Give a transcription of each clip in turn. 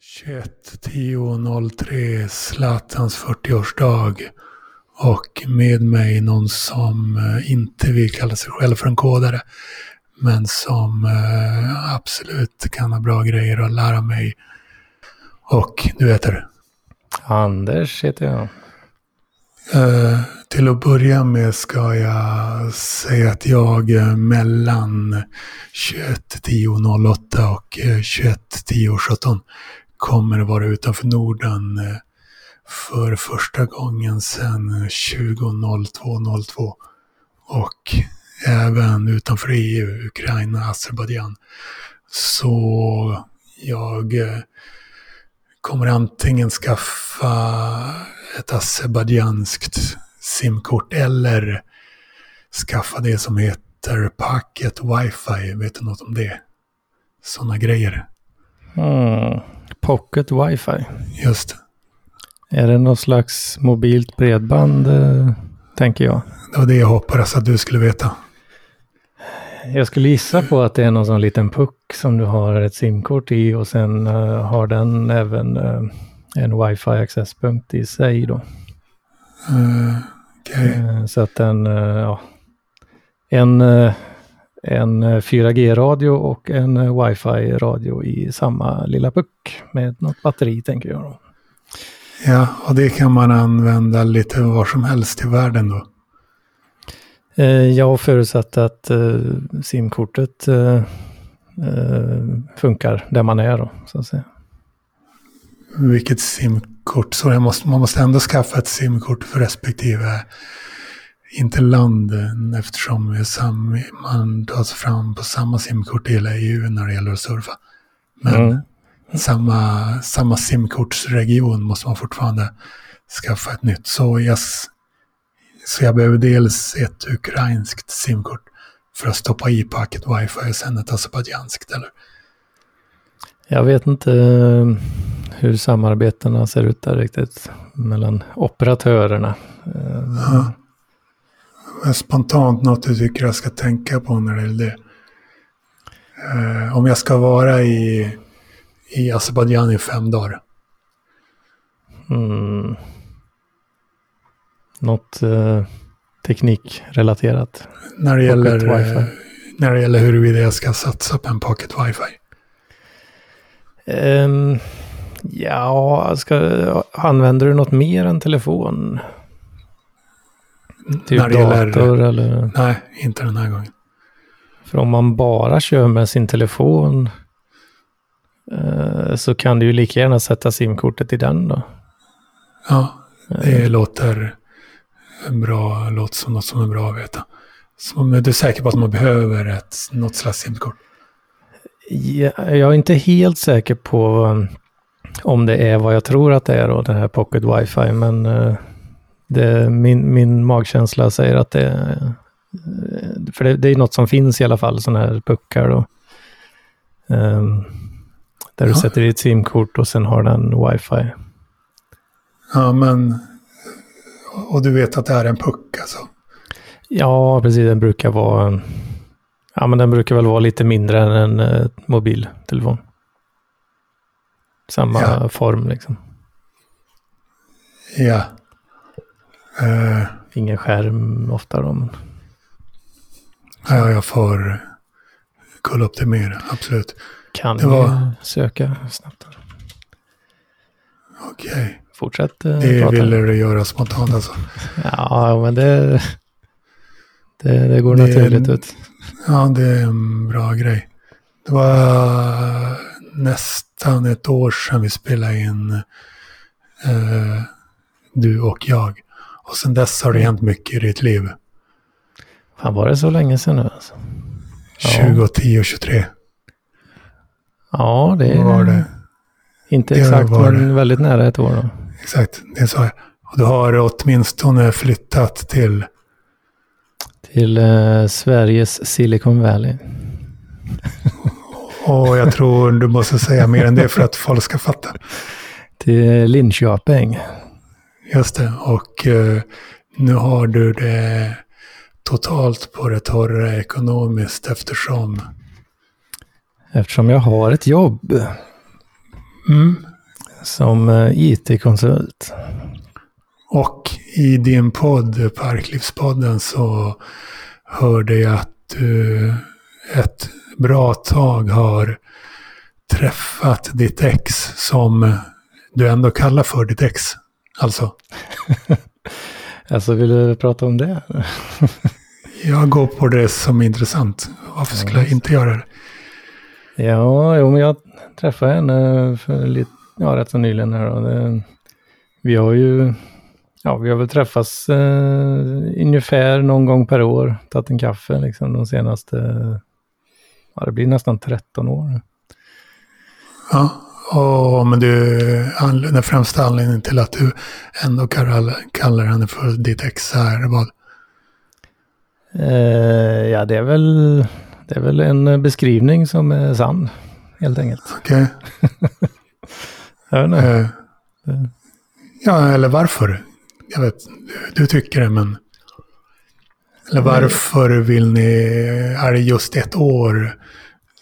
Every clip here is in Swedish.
21.10.03 Zlatans 40-årsdag. Och med mig någon som eh, inte vill kalla sig själv för en kodare. Men som eh, absolut kan ha bra grejer att lära mig. Och du heter? Anders heter jag. Uh, till att börja med ska jag säga att jag mellan 21.10.08 och 21.10.17 kommer att vara utanför Norden eh, för första gången sedan 2002-02 och även utanför EU, Ukraina, Azerbajdzjan. Så jag eh, kommer antingen skaffa ett azerbajdzjanskt simkort eller skaffa det som heter Packet Wifi. Vet du något om det? Sådana grejer. Mm. Pocket Wifi. Just Är det något slags mobilt bredband, eh, tänker jag? Det var det jag hoppades att du skulle veta. Jag skulle gissa på att det är någon sån liten puck som du har ett simkort i och sen uh, har den även uh, en wifi accesspunkt i sig då. Uh, okay. så att den, ja, en en 4G-radio eh, och en eh, wifi-radio i samma lilla puck med något batteri tänker jag. Då. Ja, och det kan man använda lite var som helst i världen då? Eh, jag förutsatt att simkortet funkar där man är då, så att säga. Vilket simkort? Så måste, man måste ändå skaffa ett simkort för respektive inte land eftersom man tar sig fram på samma simkort i hela EU när det gäller att surfa. Men mm. samma, samma simkortsregion måste man fortfarande skaffa ett nytt. Så jag, så jag behöver dels ett ukrainskt simkort för att stoppa i packet wifi och sen ett azerbajdzjanskt eller? Jag vet inte eh, hur samarbetena ser ut där riktigt mellan operatörerna. Ja spontant något du tycker jag ska tänka på när det gäller det? Eh, om jag ska vara i, i Azerbajdzjan i fem dagar. Mm. Något eh, teknikrelaterat? När det, gäller, eh, när det gäller huruvida jag ska satsa på en pocket wifi. Um, ja, ska, använder du något mer än telefon? Typ när det dator gäller, eller? Nej, inte den här gången. För om man bara kör med sin telefon eh, så kan du ju lika gärna sätta simkortet i den då. Ja, det eh. låter bra, låter som något som är bra att veta. Så om du är säker på att man behöver ett, något slags simkort? Ja, jag är inte helt säker på um, om det är vad jag tror att det är då, det här Pocket Wifi, men uh, det, min, min magkänsla säger att det för det, det är något som finns i alla fall, sådana här puckar då. Um, där du ja. sätter ditt simkort och sen har den wifi. Ja, men... Och du vet att det är en puck alltså? Ja, precis. Den brukar vara... Ja, men den brukar väl vara lite mindre än en uh, mobiltelefon. Samma ja. form liksom. Ja. Uh, Ingen skärm ofta då. Men... Ja, jag får kolla upp det mer, absolut. Kan det var... söka snabbt. Okej. Okay. Fortsätt uh, Det prata. ville du göra spontant alltså? ja, men det, det, det går det naturligt ut. Ja, det är en bra grej. Det var nästan ett år sedan vi spelade in uh, du och jag. Och sen dess har det hänt mycket i ditt liv. Fan var det så länge sedan nu alltså? 2010 och 23. Ja, det var det. Inte det exakt, men det. väldigt nära ett år då. Exakt, det sa jag. Och du har åtminstone flyttat till? Till eh, Sveriges Silicon Valley. Och jag tror du måste säga mer än det för att folk ska fatta. Till Linköping. Just det, och eh, nu har du det totalt på det torra ekonomiskt eftersom... Eftersom jag har ett jobb. Mm, som eh, IT-konsult. Och i din podd, Parklivspodden, så hörde jag att du ett bra tag har träffat ditt ex som du ändå kallar för ditt ex. Alltså. alltså vill du prata om det? jag går på det som är intressant. Varför skulle jag inte göra det? Ja, jo, men jag träffade henne för lite, ja, rätt så nyligen här. Och det, vi har ju, ja, vi har väl träffats eh, ungefär någon gång per år, tagit en kaffe liksom de senaste, ja, det blir nästan 13 år. Ja, och, men du, den främsta anledningen till att du ändå kallar, kallar henne för ditt ex är vad? Eh, ja, det är väl, det är väl en beskrivning som är sann, helt enkelt. Okej. Okay. eh, ja, eller varför? Jag vet, du, du tycker det, men... Eller varför vill ni... Är det just ett år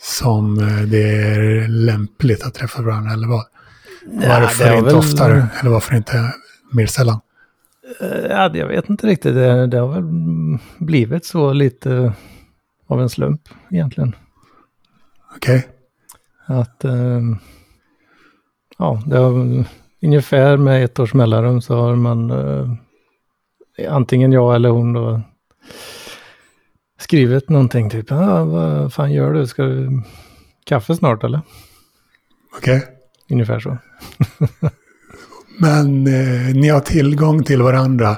som eh, det är lämpligt att träffa varandra eller vad? Varför ja, inte väl... oftare eller varför inte mer sällan? Eh, ja, jag vet inte riktigt. Det, det har väl blivit så lite av en slump egentligen. Okej. Okay. Att, äh, ja, det har ungefär med ett års mellanrum så har man antingen jag eller hon då skrivit någonting typ, ah, vad fan gör du? Ska du kaffe snart eller? Okej. Okay. Ungefär så. Men eh, ni har tillgång till varandra.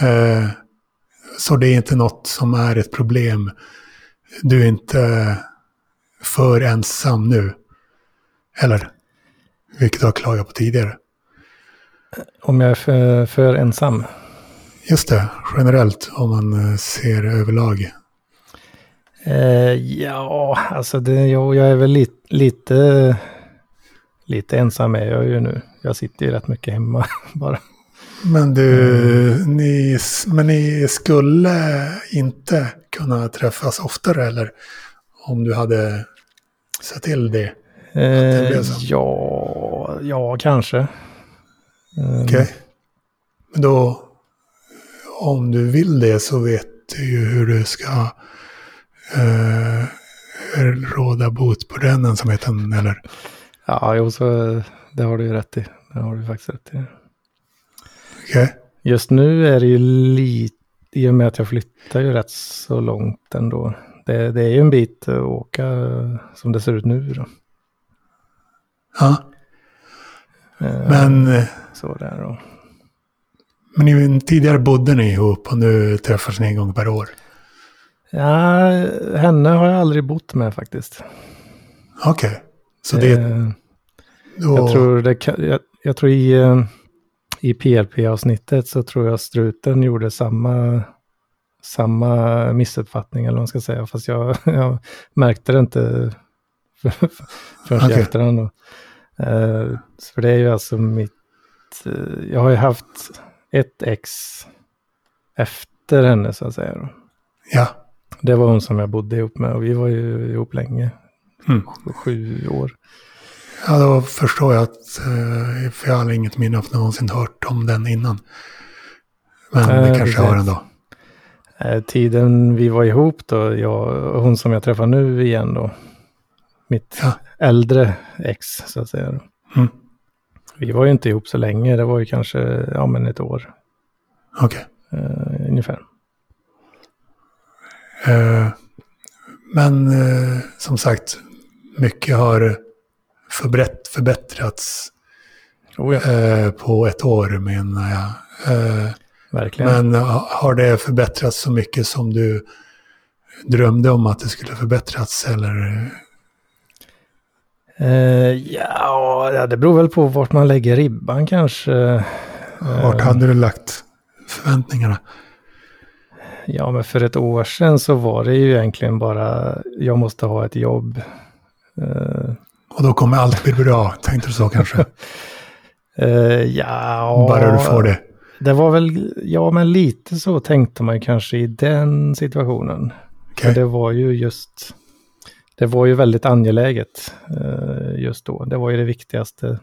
Eh, så det är inte något som är ett problem. Du är inte för ensam nu. Eller? Vilket du har klagat på tidigare. Om jag är för, för ensam? Just det, generellt om man eh, ser överlag. Eh, ja, alltså det, jag, jag är väl lite, lite, lite ensam är jag ju nu. Jag sitter ju rätt mycket hemma bara. Men du, mm. ni, men ni skulle inte kunna träffas oftare eller? Om du hade sett till det? Eh, ja, ja, kanske. Okej. Okay. Men då, om du vill det så vet du ju hur du ska eh, råda bot på den ensamheten, eller? Ja, jo, så det har du ju rätt i. Det har du faktiskt rätt i. Okej. Okay. Just nu är det ju lite, i och med att jag flyttar ju rätt så långt ändå. Det, det är ju en bit att åka som det ser ut nu då. Ja. Eh, Men... Så där då. Men ni, tidigare bodde ni ihop och nu träffas ni en gång per år? Ja, henne har jag aldrig bott med faktiskt. Okej, okay. så det... Eh, då... Jag tror, det, jag, jag tror i, eh, i PLP-avsnittet så tror jag struten gjorde samma, samma missuppfattning eller vad man ska säga. Fast jag, jag märkte det inte förrän okay. i efterhand. Eh, för det är ju alltså mitt... Eh, jag har ju haft ett ex efter henne så att säga. Då. Ja. Det var hon som jag bodde ihop med och vi var ju ihop länge. Mm. Sju år. Ja, då förstår jag att, eh, för jag har inget minne av någonsin hört om den innan. Men det äh, kanske jag har ändå. Äh, tiden vi var ihop då, jag, hon som jag träffar nu igen då. Mitt ja. äldre ex så att säga. Mm. Vi var ju inte ihop så länge, det var ju kanske ja, men ett år. Okej. Okay. Uh, ungefär. Uh, men uh, som sagt, mycket har förbrett, förbättrats oh ja. på ett år menar jag. Verkligen. Men har det förbättrats så mycket som du drömde om att det skulle förbättrats eller Uh, ja, det beror väl på vart man lägger ribban kanske. Vart hade du lagt förväntningarna? Ja, men för ett år sedan så var det ju egentligen bara, jag måste ha ett jobb. Uh, och då kommer allt bli bra, tänkte du så kanske? ja, bara du får det. Det var väl, ja men lite så tänkte man kanske i den situationen. Okay. För det var ju just det var ju väldigt angeläget eh, just då. Det var ju det viktigaste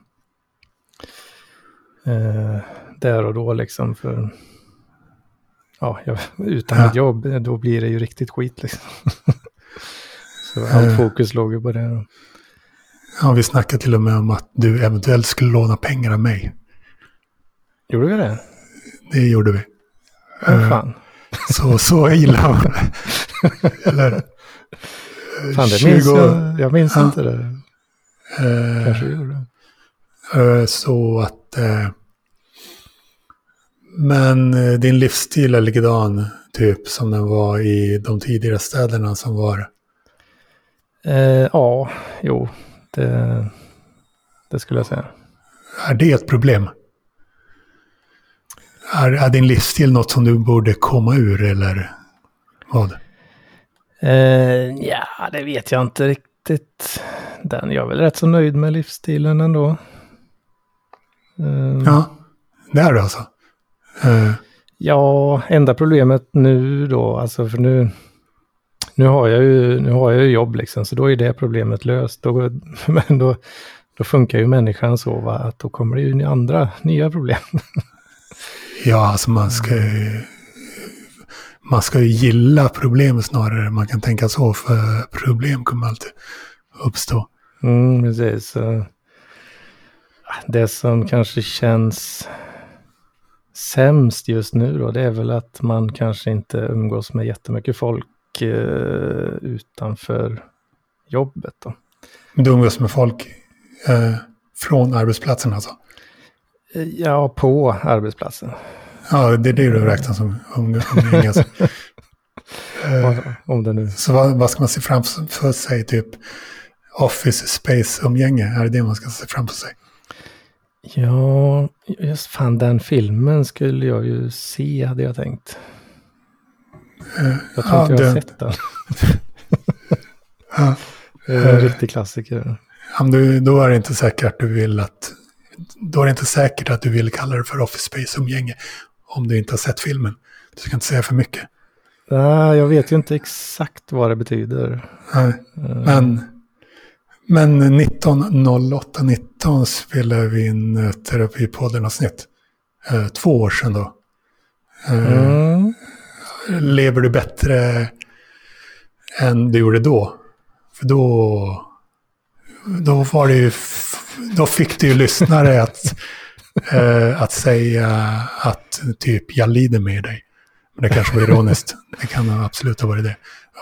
eh, där och då liksom. För, ja, jag, utan Ja. ett jobb, då blir det ju riktigt skit liksom. Så allt Eh. fokus låg ju på det. Då. Ja, vi snackade till och med om att du eventuellt skulle låna pengar av mig. Gjorde vi det? Det gjorde vi. Eh, fan. Så, så illa. Eller? Fan, det 20 minns jag. Jag minns Ja. inte det. eh, Kanske gjorde. eh, så att... Eh, men eh, din livsstil är likadan, typ, som den var i de tidigare städerna som var... Eh, ja, jo, det, det skulle jag säga. Är det ett problem? Är, är din livsstil något som du borde komma ur, eller vad? Eh, ja, det vet jag inte riktigt. Den, jag är väl rätt så nöjd med livsstilen ändå. Eh, Ja, det är du alltså. Eh, Ja, enda problemet nu då, alltså för nu, nu har jag ju, nu har jag ju jobb liksom, så då är det problemet löst. Då, men då, då funkar ju människan så va, att då kommer det ju andra nya problem. Ja, alltså man ska ju... Man ska ju gilla problem snarare. Man kan tänka så, för problem kommer alltid uppstå. Mm, precis. Så, Det som kanske känns sämst just nu då, det är väl att man kanske inte umgås med jättemycket folk eh, utanför jobbet då. Du umgås med folk eh, från arbetsplatsen alltså? Eh, Ja, på arbetsplatsen. Ja, det är det du räknar som umg- umgänges. eh, Om det nu... så vad, vad ska man se framför sig? Typ office space-umgänge? Är det det man ska se framför sig? Ja, just fan den filmen skulle jag ju se hade jag tänkt. Eh, Jag tror ja, inte jag har det- sett den. ja. Det är en Eh. riktig klassiker. Du, då är det inte säkert att du vill att... Då är det inte säkert att du vill kalla det för office space-umgänge. Om du inte har sett filmen. Du ska inte säga för mycket. Nej, jag vet ju inte exakt vad det betyder. Nej, Eh, men... Men 19.08.19 spelade vi in eh, Terapipodden-avsnitt. Eh, två år sedan då. Mm. Lever du bättre än du gjorde då? För då... Då var det ju... Då fick du ju lyssnare att, eh, att säga att typ jag lider med dig. Men det kanske var ironiskt. Det kan absolut ha varit det.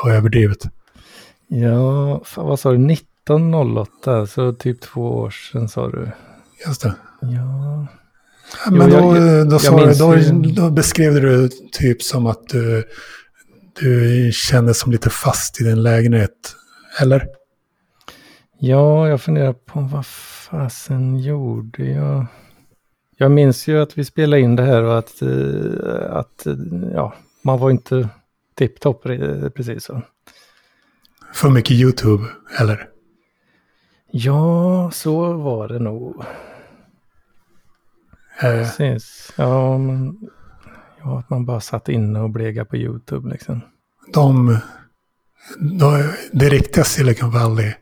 Och överdrivet. Ja, fan, vad sa du? 1908, så typ två år sedan sa du. Just det. Ja, Ja, Men Jo, då, jag- jag- då, jag sa, minns då, ju- då beskrev du typ som att du, du kände som lite fast i din lägenhet. Eller? ja jag funderar på vad fasen gjorde jag? Jag minns ju att vi spelade in det här och att, eh, att eh, ja, man var inte tipptopp re- precis så. För mycket YouTube, eller? Ja, så var det nog. Eh, Precis. Ja, men, ja, att man bara satt inne och blegade på YouTube liksom. de, de, det riktiga Silicon Valley,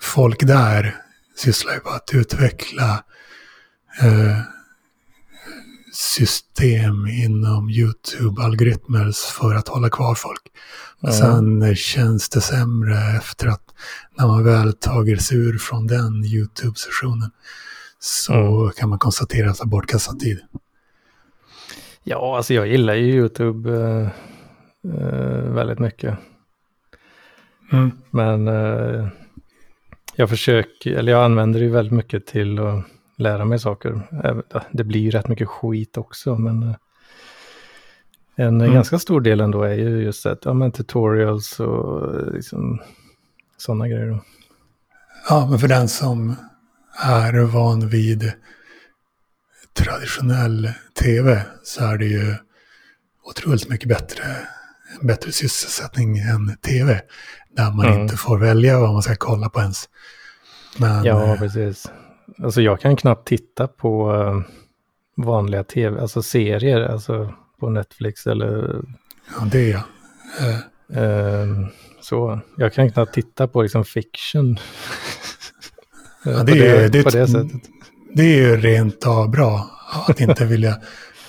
folk där sysslar ju på att utveckla eh, system inom YouTube-algoritmer för att hålla kvar folk. Ja. Sen känns det sämre efter att när man väl tagit sig ur från den YouTube-sessionen så Mm. kan man konstatera att det är bortkastad tid. Ja, alltså jag gillar ju YouTube eh, eh, väldigt mycket. Mm. Men eh, jag försöker, eller jag använder det ju väldigt mycket till att lära mig saker. Det blir ju rätt mycket skit också, men eh, en Mm. ganska stor del ändå är ju just att, ja men tutorials och eh, liksom sådana grejer. Då. Ja, men för den som är van vid traditionell tv så är det ju otroligt mycket bättre, bättre sysselsättning än tv. Där man Mm. inte får välja vad man ska kolla på ens. Men, Ja, eh, precis. Alltså jag kan knappt titta på eh, vanliga tv, alltså serier, alltså på Netflix eller ja, det är jag. Eh, så jag kan knappt titta på liksom fiction. Ja, på det, är, det, på är det sättet. det är ju rent av bra att inte vilja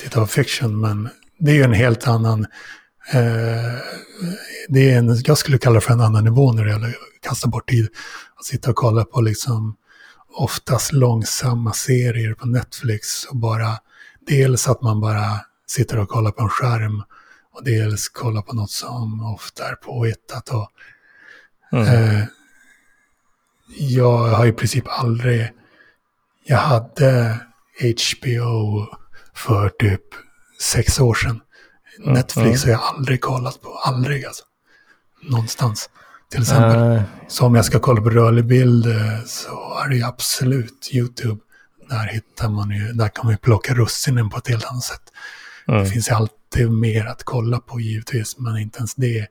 titta på fiction, men det är ju en helt annan... Eh, det är en, jag skulle kalla det för en annan nivå när det gäller att kasta bort tid. Att sitta och kolla på liksom oftast långsamma serier på Netflix och bara dels att man bara sitter och kollar på en skärm och dels kollar på något som ofta är påhittat. Och, mm. eh, jag har i princip aldrig... Jag hade HBO för typ sex år sedan. Mm. Netflix mm. har jag aldrig kollat på. Aldrig alltså. Någonstans. Till exempel. Uh. Så om jag ska kolla på rörlig bild eh, så är det ju absolut YouTube. Där hittar man ju, där kan man ju plocka russinen på ett helt annat sätt. Mm. Det finns ju alltid mer att kolla på givetvis, men inte ens det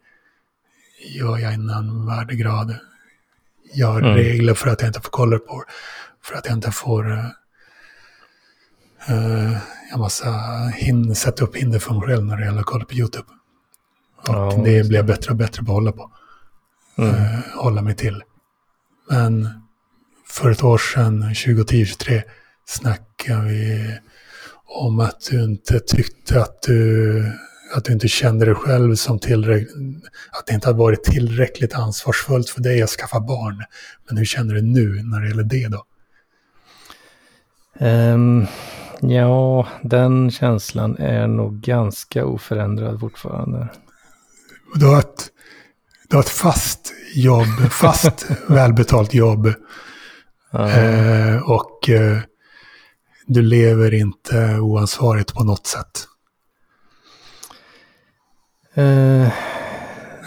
gör jag innan värdegrad. Har mm. regler för att jag inte får kolla på. För att jag inte får... Uh, uh, jag måste hin sätta upp hinder för mig själv när det gäller att kolla på YouTube. Och ja, det blir jag bättre och bättre på att hålla på. Mm. Uh, hålla mig till. Men för ett år sedan, 2010-2023, snackade vi om att du inte tyckte att du, att du inte kände dig själv som tillräckligt, att det inte hade varit tillräckligt ansvarsfullt för dig att skaffa barn. Men hur känner du nu när det gäller det då? Um, ja, den känslan är nog ganska oförändrad fortfarande. Du har ett, du har ett fast jobb, fast välbetalt jobb. Uh. Och eh, du lever inte oansvarigt på något sätt. Uh,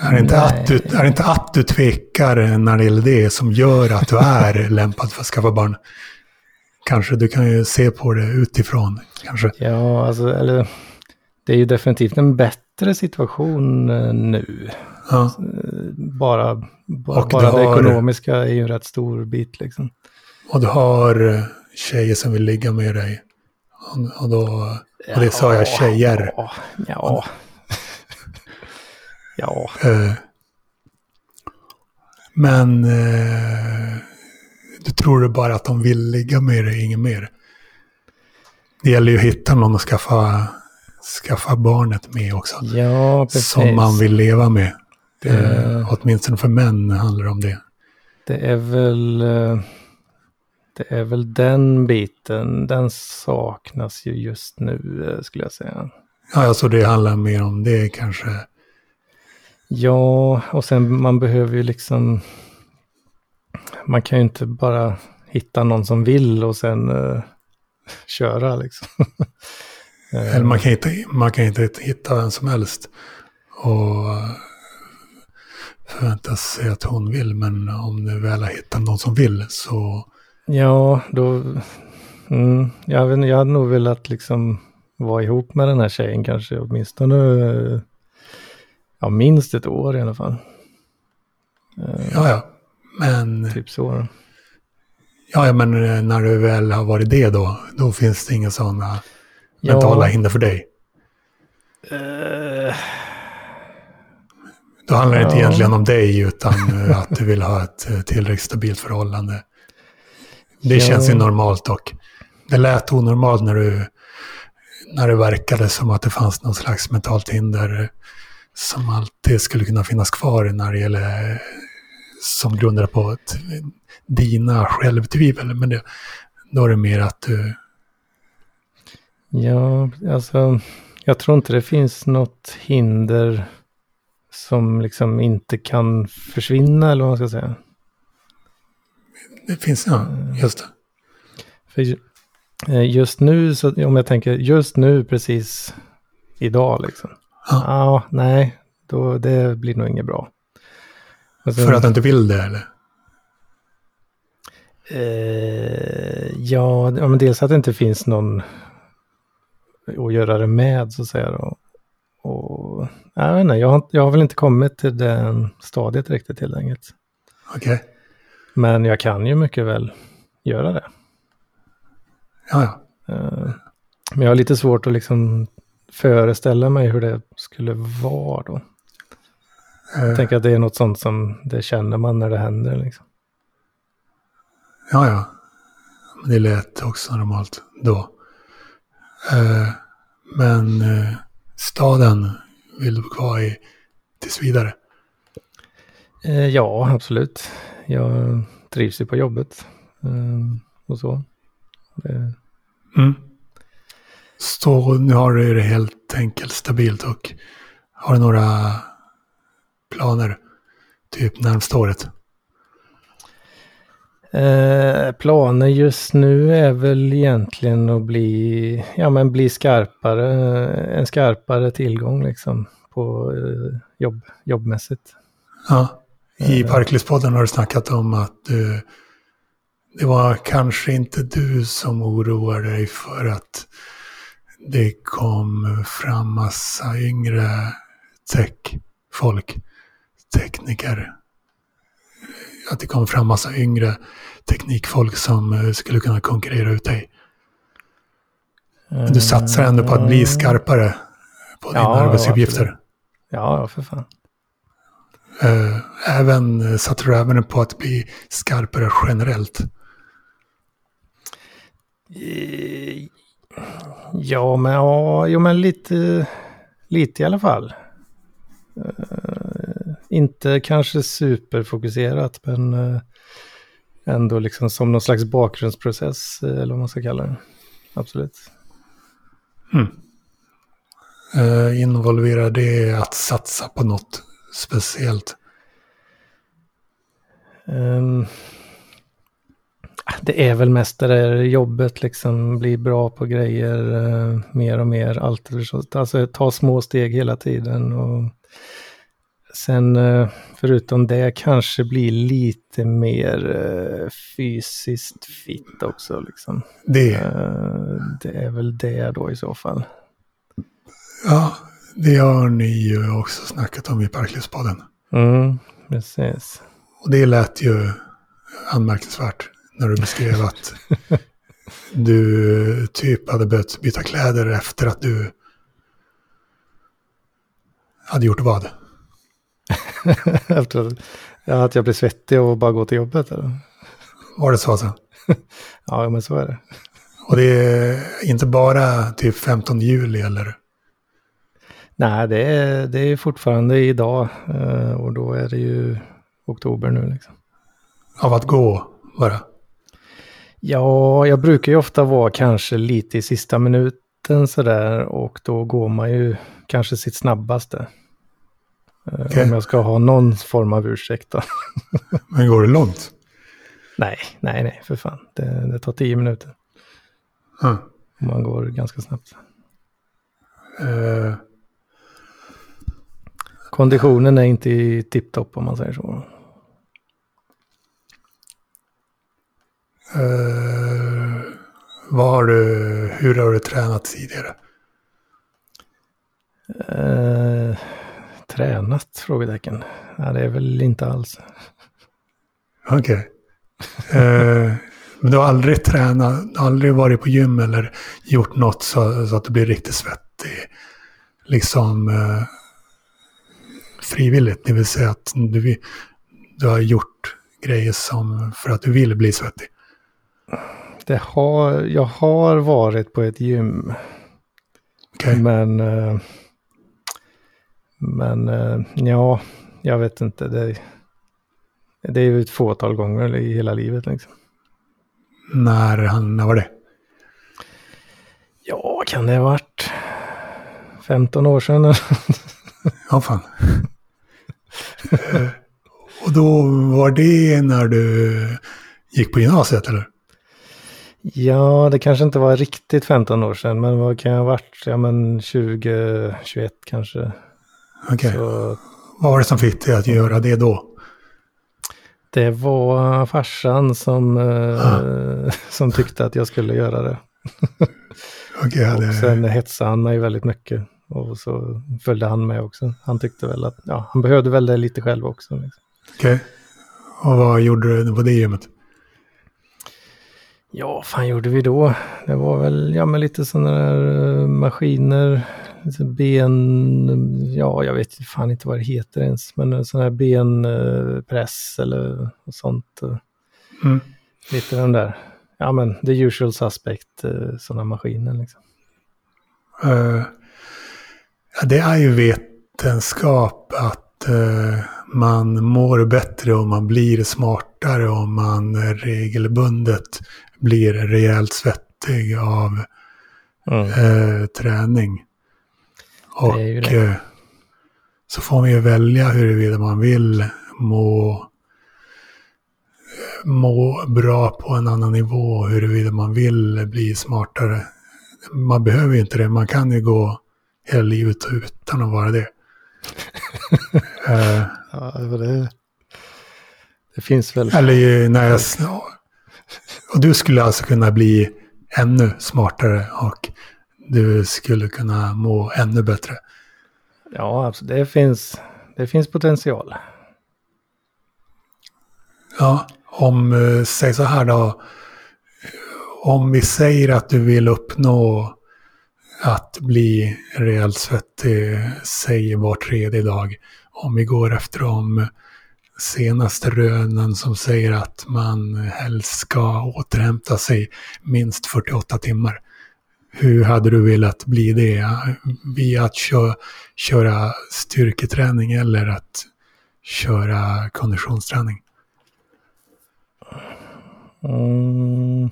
är, det inte att du, är inte att du tvekar när det gäller det som gör att du är lämpad för att skaffa barn? Kanske du kan ju se på det utifrån. Kanske. Ja, alltså, eller, det är ju definitivt en bättre situation eh, nu. Ja. Bara, bara, bara det har, ekonomiska är ju en rätt stor bit liksom. Och du har eh, tjejer som vill ligga med dig. Och, då, och det sa jag tjejer. Ja. Ja. ja. Men du tror bara att de vill ligga med dig, inget mer. Det gäller ju att hitta någon att skaffa, skaffa barnet med också. Ja, precis. Som man vill leva med. Det, uh, åtminstone för män handlar det om det. Det är väl... Det är väl den biten, den saknas ju just nu eh, skulle jag säga. Ja, alltså det handlar mer om det kanske. Ja, och sen man behöver ju liksom... Man kan ju inte bara hitta någon som vill och sen uh, köra liksom. Eller man kan, inte, man kan inte hitta vem som helst och förvänta sig att hon vill. Men om du väl har hittat någon som vill så Ja, då... Mm, jag, vet, jag hade nog velat liksom vara ihop med den här tjejen kanske åtminstone ja, minst ett år i alla fall. Ja, ja. Men... Typ så. Ja, ja, men när du väl har varit det då, då finns det inga sådana ja. mentala hinder för dig. Uh... Då handlar det inte egentligen om dig, utan att du vill ha ett eh, tillräckligt stabilt förhållande. Det ja. känns ju normalt dock. Det lät onormalt när du när det verkade som att det fanns någon slags mentalt hinder som alltid skulle kunna finnas kvar när det gäller som grundar på ett, dina självtvivel. Men det, då är det mer att du... Ja, alltså jag tror inte det finns något hinder som liksom inte kan försvinna eller vad man ska säga. Det finns, ja, just det. För eh, just nu, så, om jag tänker just nu precis idag liksom. Ja, ja nej, då, det blir nog inget bra. Sen, För att du inte vill det eller? Eh, ja, men dels att det inte finns någon att göra det med så att säga. Och, och, jag, vet inte, jag, har, jag har väl inte kommit till den stadiet riktigt helt enkelt. Okej. Okay. Men jag kan ju mycket väl göra det. Ja, ja. Eh, men jag har lite svårt att liksom föreställa mig hur det skulle vara då. Jag uh, tänker att det är något sånt som det känner man när det händer. Liksom. Ja, ja. Men det lät också normalt då. Eh, men eh, staden vill du bo kvar i tills vidare. Eh, ja, absolut. Jag trivs ju på jobbet. Och så. Det, Mm. Så nu har du det helt enkelt stabilt och har du några planer typ närmsta året? Eh, planer just nu är väl egentligen att bli, ja men bli skarpare, en skarpare tillgång liksom på eh, jobb, jobbmässigt. Ja. I Eh. Parklivspodden har du snackat om att eh, det var kanske inte du som oroade dig för att det kom fram massa yngre tech-folk, tekniker. Att det kom fram massa yngre teknikfolk som eh, skulle kunna konkurrera ut dig. Du satsar ändå på att bli skarpare på dina Ja, arbetsuppgifter. Ja, ja, för fan. Eh, Även, eh, satsar du även på att bli skarpare generellt? Eh, Ja, men, ja, jo, men lite, lite i alla fall. Inte kanske superfokuserat, men eh, ändå liksom som någon slags bakgrundsprocess, eh, eller vad man ska kalla det. Absolut. Eh, involverar det att satsa på något speciellt? Ehm, det är väl mest det där jobbet, liksom bli bra på grejer eh, mer och mer. Allt, alltså ta små steg hela tiden. Och sen eh, förutom det kanske bli lite mer eh, fysiskt fit också. Liksom. Det, Eh, det är väl det då i så fall. ja, det har ni ju också snackat om i Parklivspodden. Mm, precis. Och det lät ju anmärkningsvärt när du beskrev att du typ hade börjat byta kläder efter att du hade gjort vad? Efter att jag blir svettig och bara går till jobbet. Eller? Var det så alltså? Ja, men så är det. Och det är inte bara typ 15 juli eller? Nej, det är, det är fortfarande idag eh, och då är det ju oktober nu. Liksom. Av att gå bara? Ja, jag brukar ju ofta vara kanske lite i sista minuten sådär och då går man ju kanske sitt snabbaste. Eh, Okej. Om jag ska ha någon form av ursäkt då. Men går det långt? nej, nej, nej, för fan. Det, det tar tio minuter. Och man går ganska snabbt. Eh, Konditionen är inte i tipptopp om man säger så. eh, vad har du, hur har du tränat tidigare? Eh, tränat? Frågetecken. Ja, det är väl inte alls. Okej. Eh, men du har aldrig tränat, aldrig varit på gym eller gjort något så, så att du blir riktigt svettig? Liksom eh, frivilligt, det vill säga att du, du har gjort grejer som för att du vill bli svettig. Det har, jag har varit på ett gym, Okej? men... Eh, men eh, ja, jag vet inte. Det, det är ju ett fåtal gånger i hela livet. Liksom. När, han- när var det? Ja, kan det ha varit 15 år sedan? Ja, fan. Och då var det när du gick på gymnasiet eller? ja, det kanske inte var riktigt 15 år sedan, men vad kan jag ha varit? Ja, men 20, 21 kanske. Så Vad var det som fick dig att göra det då? det var farsan som, eh, som tyckte att jag skulle göra det. Okej, jag hade... Och sen hetsade han mig väldigt mycket. Och så följde han med också. Han tyckte väl att, ja, han behövde väl det lite själv också. Liksom. Okej. Och vad gjorde du på det gymmet? Ja, vad fan gjorde vi då? Det var väl, ja men lite sådana där eh, maskiner, ben, ja jag vet fan inte vad det heter ens, men sådana här benpress eller sånt. eh, Mm. Lite de där ja men the usual suspect, uh, sådana maskiner liksom. Uh, ja, det är ju vetenskap att uh, man mår bättre och man blir smartare och man regelbundet blir rejält svettig av mm. uh, träning. Och så får man ju välja huruvida man vill må må bra på en annan nivå, huruvida man vill bli smartare. Man behöver ju inte det, man kan ju gå hela livet utan att vara det. uh, ja, det, det finns väl... Eller när jag... Och du skulle alltså kunna bli ännu smartare och du skulle kunna må ännu bättre. Ja, alltså det finns, det finns potential. Ja, om, eh, säg så här då. Om vi säger att du vill uppnå att bli rejält svettig, säg var tredje dag. Om vi går efter de senaste rönen som säger att man helst ska återhämta sig minst 48 timmar. Hur hade du velat bli det? Via att köra, köra styrketräning eller att köra konditionsträning? Mm.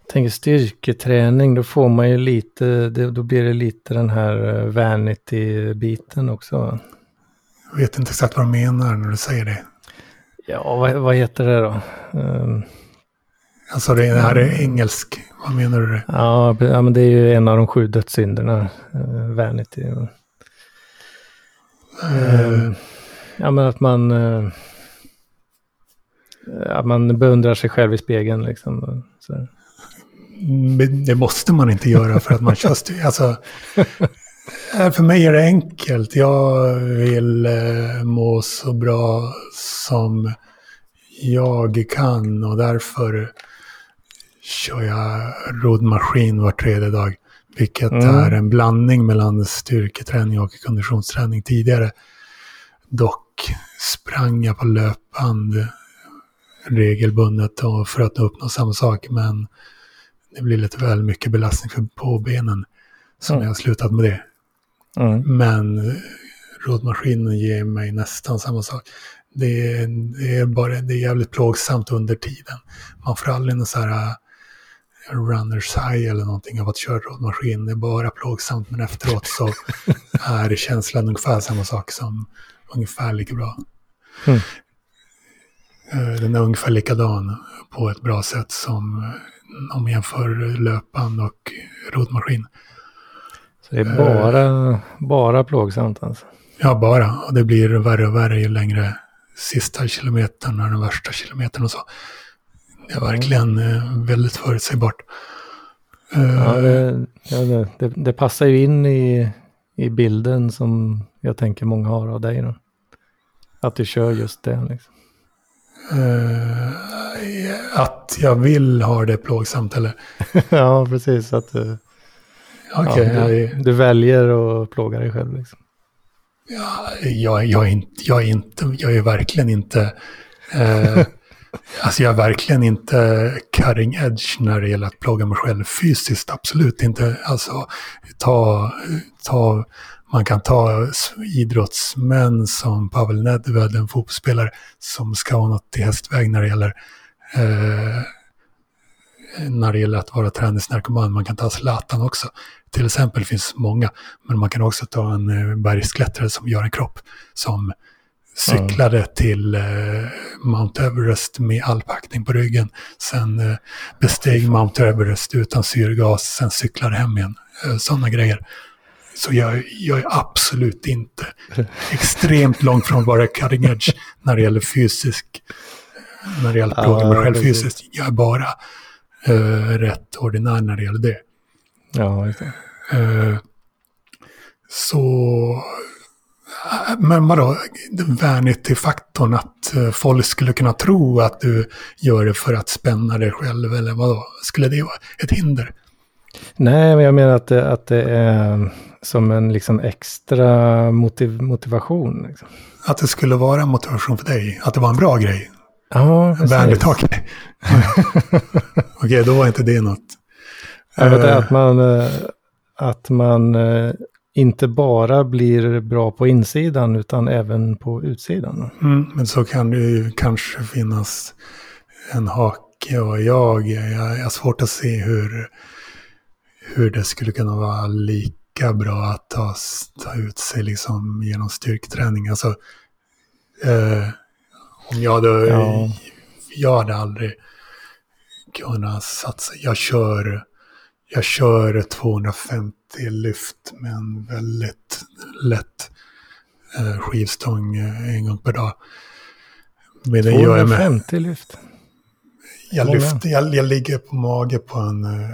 Jag tänker styrketräning, då får man ju lite, då blir det lite den här eh, vanity-biten också. Jag vet inte exakt vad du menar när du säger det. Ja, vad, vad heter det då? Um, alltså det här är engelsk, vad menar du? Ja, ja, men det är ju en av de sju dödssynderna, uh, vanity. Uh, ja, men att man... Att man beundrar sig själv i spegeln liksom. Så. Det måste man inte göra för att man kör styr. Alltså, för mig är det enkelt. Jag vill eh, må så bra som jag kan och därför kör jag roddmaskin var tredje dag. Vilket mm. är en blandning mellan styrketräning och konditionsträning tidigare. Dock sprang jag på löpband regelbundet för att uppnå samma sak. Men det blir lite väl mycket belastning för, på benen. Så mm. jag har slutat med det. Mm. Men roddmaskinen ger mig nästan samma sak. Det är, det är, bara, det är jävligt plågsamt under tiden. Man får aldrig någon så här runners high eller någonting av att köra roddmaskin. Det är bara plågsamt men efteråt så är känslan ungefär samma sak som ungefär lika bra. Mm. Den är ungefär likadan på ett bra sätt som eh, om man jämför löpband och roddmaskin. Så det är bara, uh, bara plågsamt alltså? Ja, bara. Och det blir värre och värre ju längre sista kilometern och den värsta kilometern och så. Det är verkligen uh, väldigt förutsägbart. Ja, det, ja det, det, passar ju in i, i bilden som jag tänker många har av dig. Då. Att du kör just det. Liksom. Uh, att jag vill ha det plågsamt eller? ja, precis. Att du, okay, ja, du, jag, du, väljer att plåga dig själv. Liksom. Ja, jag, jag, är inte, jag, är inte, jag är verkligen inte... Uh, alltså jag är verkligen inte cutting edge när det gäller att plåga mig själv fysiskt. Absolut inte. Alltså ta, ta man kan ta idrottsmän som Pavel Nedved, en fotbollsspelare, som ska ha något i hästväg när det gäller eh, när det gäller att vara träningsnarkoman. Man kan ta Zlatan också. Till exempel finns många. Men man kan också ta en eh, bergsklättrare som gör en kropp. Som cyklade mm. till eh, Mount Everest med alpackning på ryggen. Sen eh, besteg Mount Everest utan syrgas. Sen cyklade hem igen. Eh, Sådana grejer. Så jag, jag, är absolut inte extremt långt från att vara cutting edge när det gäller fysisk, när det gäller plåga mig själv fysiskt. Jag är bara uh, rätt ordinär när det gäller det. Ja, det. Uh, så, men vadå, vanity-faktorn att uh, folk skulle kunna tro att du gör det för att spänna dig själv eller vadå? Skulle det vara ett hinder? Nej, men jag menar att det, att det är som en liksom extra motiv motivation. Liksom. Att det skulle vara motivation för dig? Att det var en bra grej? Ja, precis. Vänligt, okej. okej, då var inte det något. Jag vet Eh, att man, eh, att man eh, inte bara blir bra på insidan utan även på utsidan. Mm, men så kan det ju kanske finnas en hake och jag, jag, jag har svårt att se hur, hur det skulle kunna vara lika bra att ta, ta ut sig liksom genom styrketräning. Alltså, eh, om jag hade, Ja. jag hade aldrig kunnat satsa. Jag kör, jag kör 250 lyft med en väldigt lätt eh, skivstång eh, en gång per dag. Men det gör jag med. 250 lyft. Jag, lyfter, jag, jag ligger på mage på en, eh,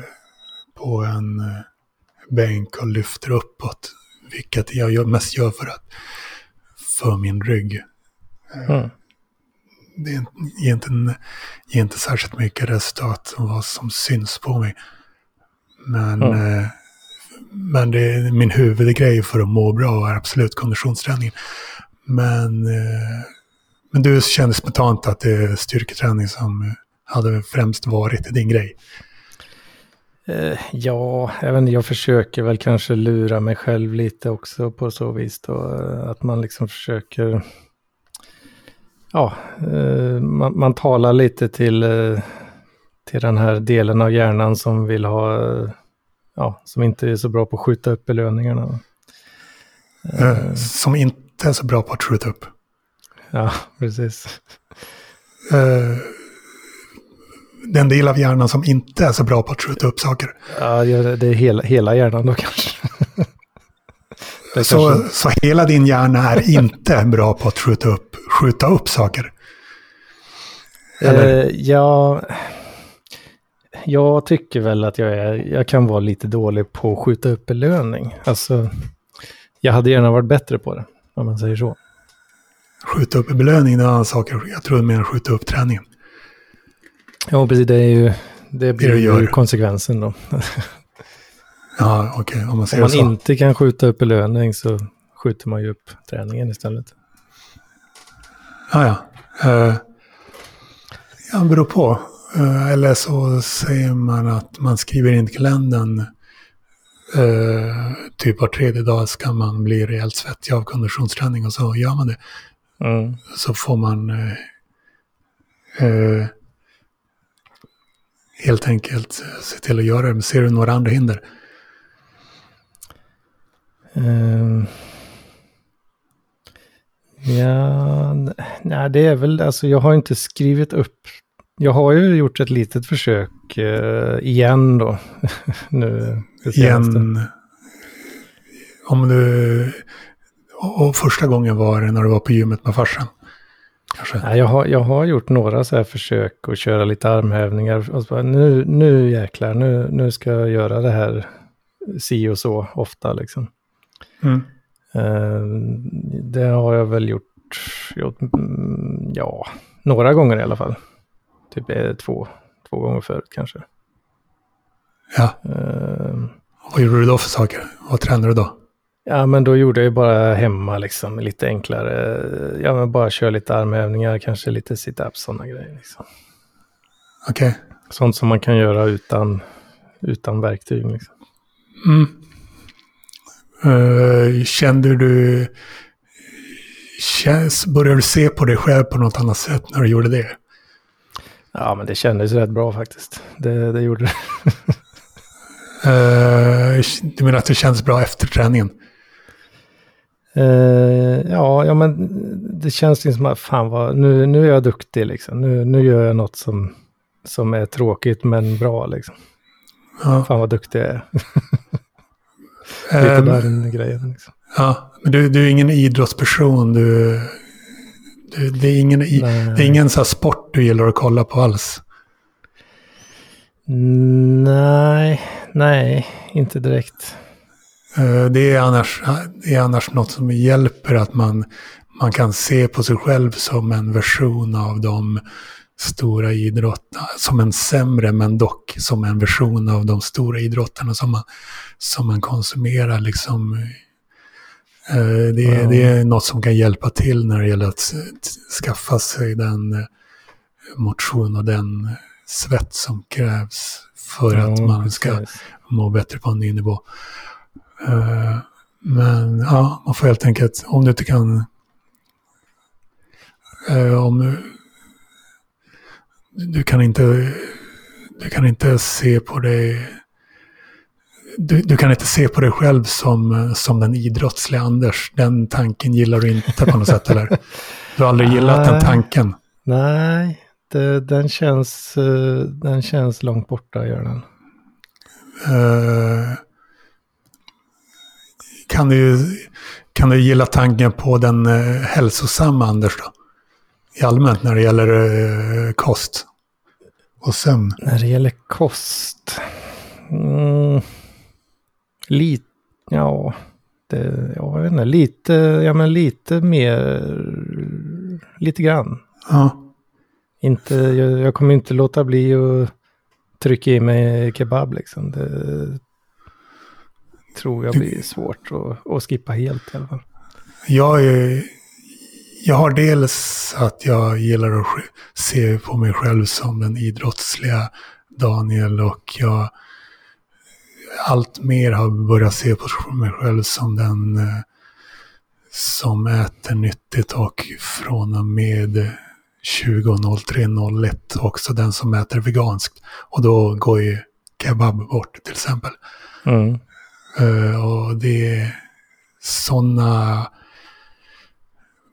på en eh, bänk och lyfter uppåt. Vilket jag mest gör för att för min rygg. Mm. Det ger, inte, ger inte särskilt mycket resultat vad som syns på mig. Men, Mm. eh, men det är min huvudgrej för att må bra är absolut konditionsträning. Men, eh, men du kände spontant att det är styrketräning som hade främst varit din grej. Eh, ja, även jag försöker väl kanske lura mig själv lite också på så vis då. Eh, att man liksom försöker... Ja, man, man talar lite till, till den här delen av hjärnan som vill ha... Ja, som inte är så bra på att skjuta upp belöningarna. Eh, som inte är så bra på att skjuta upp. Ja, precis. Eh, den del av hjärnan som inte är så bra på att skjuta upp saker. Ja, det är hela, hela hjärnan då kanske. Så, kanske- så hela din hjärna är inte bra på att skjuta upp, skjuta upp saker. Eller? Eh, ja, jag tycker väl att jag, är, jag kan vara lite dålig på att skjuta upp belöning. Alltså, jag hade gärna varit bättre på det, om man säger så. Skjuta upp belöning, det är en annan sak. Jag tror mer skjuta upp träningen. Ja, precis. Det är ju det blir du ju konsekvensen då. Ja, okej, om man Om säger man så. inte kan skjuta upp belöning så skjuter man ju upp träningen istället. Ja, ja. Uh, ja, det beror på. Eh, eller så säger man att man skriver in i kalendern eh, typ var tredje dag ska man bli rejält svettig av konditionsträning och så gör man det. Mm. Så får man eh, eh, helt enkelt se till att göra det. Men ser du några andra hinder? Ehm. ja, nej det är väl, alltså jag har inte skrivit upp. Jag har ju gjort ett litet försök eh, igen då. nu. Igen. Om du... Och första gången var det när du var på gymmet med farsan. Kanske. Nej, jag, har, jag har gjort några så här försök att köra lite armhävningar. Och bara, nu, nu jäklar, nu, nu ska jag göra det här si och så ofta liksom. Mm. Ehm, det har jag väl gjort, gjort mm, ja, några gånger i alla fall. Typ eh, två, två gånger förut kanske. Ja, Ehm, vad gjorde du då för saker? Vad tränade du då? ja, men då gjorde jag ju bara hemma liksom, lite enklare. Ja, men bara köra lite armhävningar, kanske lite sit-ups, sådana grejer. Liksom. Okej. Sånt som man kan göra utan, utan verktyg. Liksom. Mm. Eh, kände du... Känns, började du se på dig själv på något annat sätt när du gjorde det? Ja, men det kändes rätt bra faktiskt. Det, det gjorde det. Eh, du menar att det känns bra efter träningen? Eh, ja, ja, men det känns ju som att fan vad, nu, nu är jag duktig liksom. Nu, nu gör jag något som, som är tråkigt men bra liksom. Ja. Fan vad duktig jag är. Lite Ehm, där den grejen liksom. ja. Men du, du är ingen idrottsperson. Du, du, det är ingen, Nej. det är ingen så sport du gillar att kolla på alls. Nej, nej, inte direkt. Eh, Det är, annars, det är annars något som hjälper att man, man kan se på sig själv som en version av de stora idrotterna. Som en sämre men dock som en version av de stora idrotterna som man, som man konsumerar. Liksom. Eh, Det, är, Ja. det är något som kan hjälpa till när det gäller att skaffa sig den motion och den svett som krävs för att Ja, man ska precis. må bättre på en ny nivå. Eh, men ja, man får helt enkelt, om du inte kan... eh, om du, du kan inte... Du kan inte se på dig... Du, du kan inte se på dig själv som, som den idrottsliga Anders. Den tanken gillar du inte på något sätt, eller? Du har aldrig gillat den tanken. Nej, det, den, känns, eh, den känns långt borta, gör den. Eh, kan, du, kan du gilla tanken på den uh, hälsosamma Anders då? I allmänt när det gäller eh, kost och sömn. När det gäller kost. Mm, lite, ja, det, ja, jag vet inte, lite, ja men lite mer, lite grann. Ja, Inte, jag, jag kommer inte låta bli att trycka i mig kebab liksom. Det tror jag blir svårt att, att skippa helt i alla fall. jag, är, jag har dels att jag gillar att se på mig själv som den idrottsliga Daniel och jag allt mer har börjat se på mig själv som den eh, som äter nyttigt och från och med 20.03.01 också den som äter veganskt. Och då går ju kebab bort till exempel. Mm. Eh, och det är sådana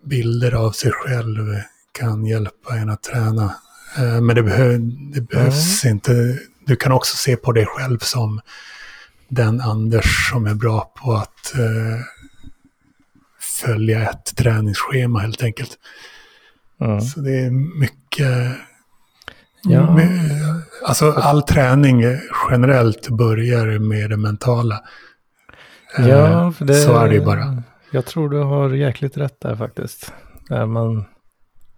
bilder av sig själv kan hjälpa en att träna. Eh, men det, behö det behövs inte. Du kan också se på dig själv som den Anders som är bra på att eh, följa ett träningsschema helt enkelt. Mm. Så det är mycket... Ja. med- alltså all träning generellt börjar med det mentala. Eh, Ja, det, så är det ju bara. Jag tror du har jäkligt rätt där faktiskt. Där man,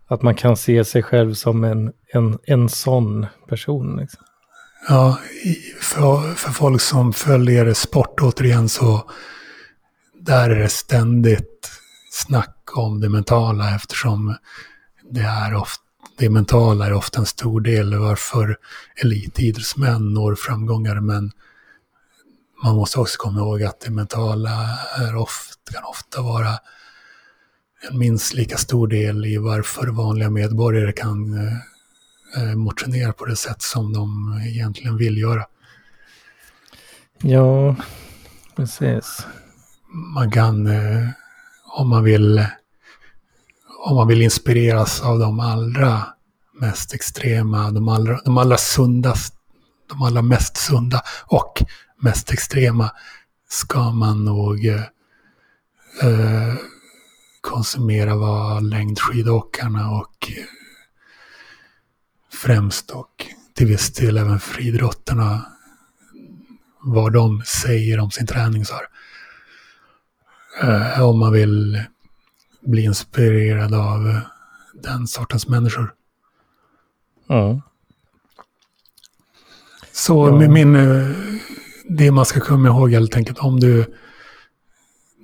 att man kan se sig själv som en, en, en sån person. Liksom. Ja, för, för folk som följer sport återigen så där är det ständigt snack om det mentala eftersom det är ofta det mentala är ofta en stor del varför elitidrottsmän når framgångar men man måste också komma ihåg att det mentala är ofta, kan ofta vara en minst lika stor del i varför vanliga medborgare kan eh, motionera på det sätt som de egentligen vill göra. Ja, precis. Man kan, eh, om man vill, om man vill inspireras av de allra mest extrema, de allra, de allra sundast, de allra mest sunda och mest extrema ska man nog eh, eh, konsumera vad längdskidåkarna och eh, främst och till viss del även friidrottarna vad de säger om sin träning. Så här. Eh, om man vill bli inspirerad av den sortens människor. Mm. Så Ja. med min, eh, det man ska komma ihåg helt enkelt, om du...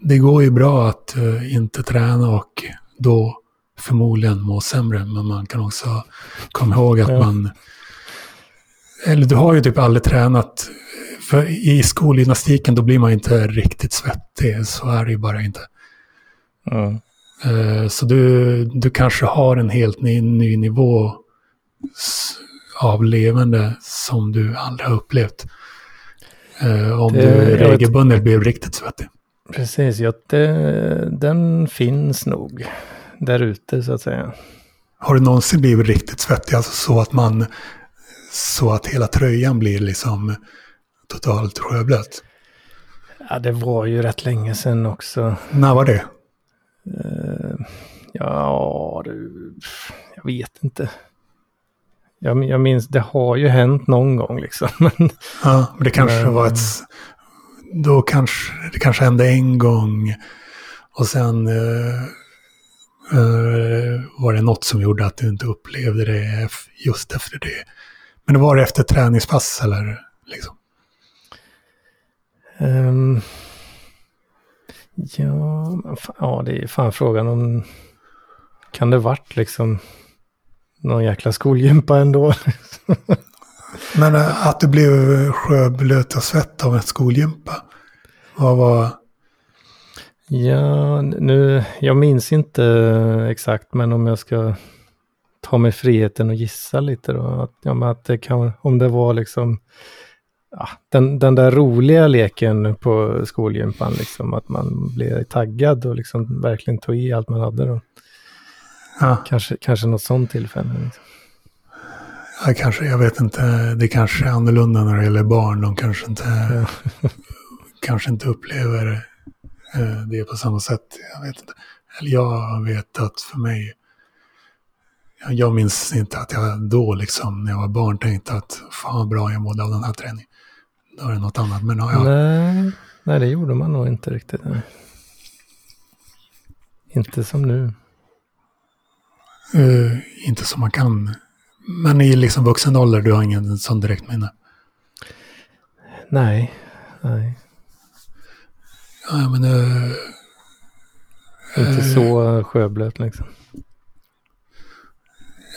Det går ju bra att eh, inte träna och då förmodligen må sämre, men man kan också komma ihåg att Ja. man... Eller du har ju typ aldrig tränat. För i skolgymnastiken då blir man inte riktigt svettig, så är det ju bara inte. Mm. Så du, du kanske har en helt ny, ny nivå av levande som du aldrig har upplevt. Eh, Om Det- du regelbundet blir riktigt svettig. Precis, ja, det, den finns nog där ute så att säga. Har du någonsin blivit riktigt svettig? Alltså så att man... Så att hela tröjan blir liksom totalt sjöblöt. Ja, det var ju rätt länge sedan också. När var det? Eh, ja, du, jag vet inte. Jag, jag minns, det har ju hänt någon gång liksom. Ja, men det kanske Men- var ett... Då kanske det kanske hände en gång och sen eh, var det något som gjorde att du inte upplevde det just efter det. Men det var det efter träningspass eller liksom? ehm, ja, fan, ja, det är fan frågan om... Kan det varit liksom någon jäkla skolgympa ändå. Men äh, att du blev sjöblöt och svett av en skolgympa. Vad var... Ja, nu, jag minns inte exakt, men om jag ska ta mig friheten och gissa lite då. Att, ja, att det kan, om det var liksom ja, den, den där roliga leken på skolgympan, liksom, att man blev taggad och liksom verkligen tog i allt man hade. Då. Ja. Kanske, kanske något sånt tillfälle. Liksom. Ja, kanske, jag vet inte. Det kanske är annorlunda när det gäller barn. De kanske inte, kanske inte upplever eh, det på samma sätt. Jag vet inte. Eller jag vet att för mig, jag minns inte att jag då liksom när jag var barn tänkte att fan vad bra jag mådde av den här träningen. Då är det något annat. Men jag... nej, nej, det gjorde man nog inte riktigt. Nej. Inte som nu. Uh, inte som man kan. Men i liksom vuxen ålder, du har ingen sån direkt minne? Nej, nej. Ja, men... Uh, inte uh, så sjöblöt liksom.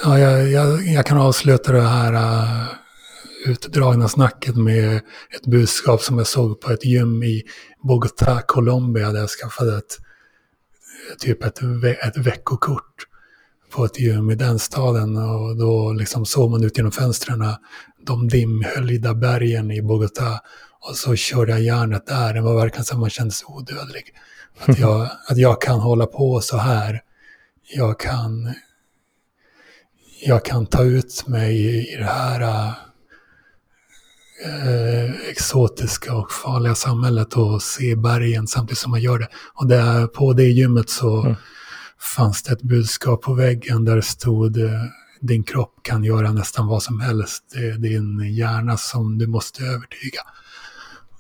Ja, jag, jag, jag, kan avsluta det här uh, utdragna snacket med ett budskap som jag såg på ett gym i Bogotá, Colombia, där jag skaffade ett, typ ett, ett veckokort på ett gym i den staden och då liksom såg man ut genom fönstren de dimhöljda bergen i Bogotá och så körde jag järnet där. Det var verkligen som man kände sig odödlig. Att jag, att jag kan hålla på så här. Jag kan, jag kan ta ut mig i det här eh, exotiska och farliga samhället och se bergen samtidigt som man gör det. Och där, på det gymmet så mm. fanns det ett budskap på väggen där det stod eh, din kropp kan göra nästan vad som helst. Det är din hjärna som du måste övertyga.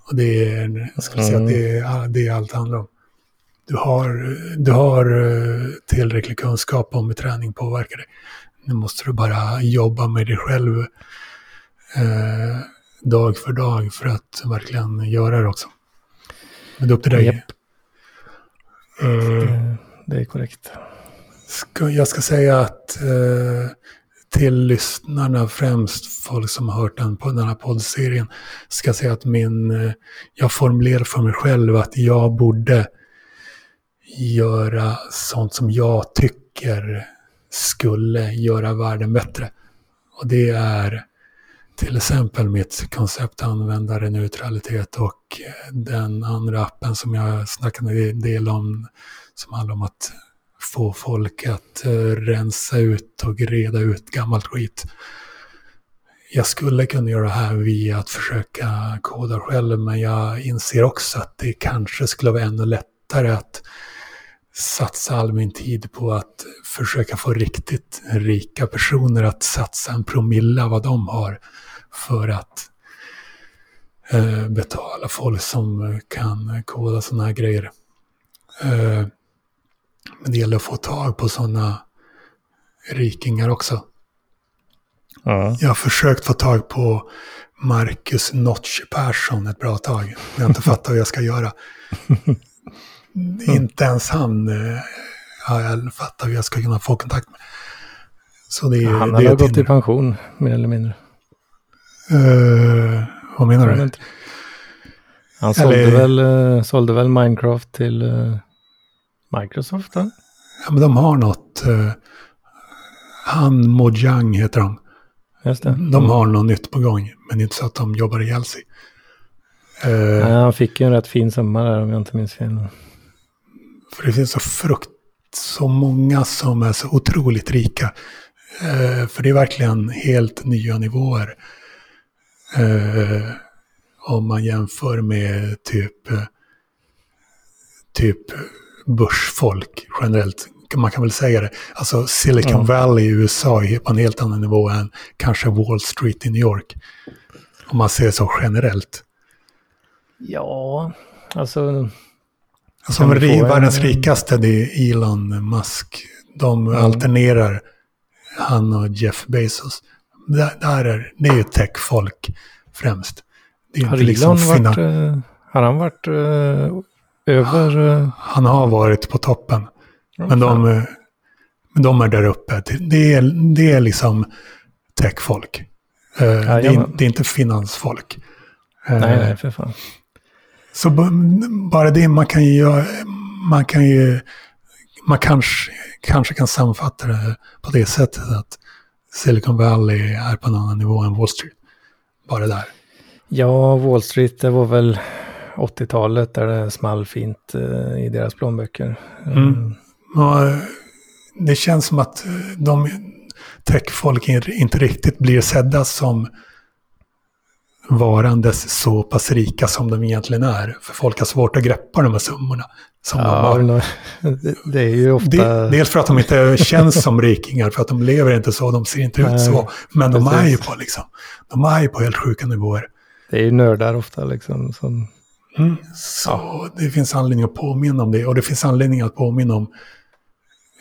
Och det är, jag skulle säga att det är, det är allt handlar om. Du har, du har eh, tillräcklig kunskap om hur träning påverkar dig. Nu måste du bara jobba med dig själv. Eh, dag för dag för att verkligen göra det också. Men det är upp till dig. Yep. Uh, det är korrekt. Ska, jag ska säga att uh, till lyssnarna, främst folk som har hört den, på den här poddserien, ska säga att min, eh, jag formulerar för mig själv att jag borde göra sånt som jag tycker skulle göra världen bättre. Och det är till exempel mitt koncept användarneutralitet och eh, den andra appen som jag snackade en del om som handlar om att få folk att eh, rensa ut och reda ut gammalt skit. Jag skulle kunna göra det här via att försöka koda själv men jag inser också att det kanske skulle vara ännu lättare att satsa all min tid på att försöka få riktigt rika personer att satsa en promilla vad de har för att eh, betala folk som kan koda sådana här grejer. Eh, men det gäller att få tag på sådana rikingar också. Ja. Jag har försökt få tag på Marcus Notch Persson ett bra tag. Men jag har inte fattat hur jag ska göra. inte ens han eh, har jag fattat hur jag ska kunna få kontakt med. Så det, han har gått i pension, mer eller mindre. Uh, vad menar du? Han sålde, Eller... väl, uh, sålde väl Minecraft till Microsoft? Då? Ja, men de har något. Uh, Han Mojang heter de. Just det. De mm. har något nytt på gång, men inte så att de jobbar ihjäl sig. Ja, han fick ju en rätt fin summa där om jag inte minns fel. För det finns så frukt, så många som är så otroligt rika. Uh, för det är verkligen helt nya nivåer. Eh, om man jämför med typ, eh, typ börsfolk generellt. Man kan väl säga det. Alltså Silicon mm. Valley i USA är på en helt annan nivå än kanske Wall Street i New York. Om man ser så generellt. Ja, alltså... Alltså världens en... rikaste det är Elon Musk. De mm. alternerar han och Jeff Bezos där, där är, det är ju techfolk främst. Det är har liksom Elon varit, uh, har han varit uh, över? Uh... Han har varit på toppen. Oh, men, de, men de är där uppe. Det är, det är liksom techfolk. Eh, det, är, det är inte finansfolk. Eh, Nej, nej, för fan. Så bara det man kan ju man kan ju, man kanske, kanske kan sammanfatta det på det sättet att Silicon Valley är på en annan nivå än Wall Street. Bara där. Ja, Wall Street, det var väl 80-talet där det small fint eh, i deras plånböcker. Mm. Och eh, det känns som att de techfolk in- inte riktigt blir sedda som varandes så pass rika som de egentligen är. För folk har svårt att greppa de här summorna som de Ja, har. nå- det, är ju ofta... De, dels för att de inte känns som rikingar, för att de lever inte så, de ser inte ut Nej, så. Men de är ju på liksom, de är ju på helt sjuka nivåer. Det är ju nördar ofta liksom. Som, Så det finns anledning att påminna om det. Och det finns anledning att påminna om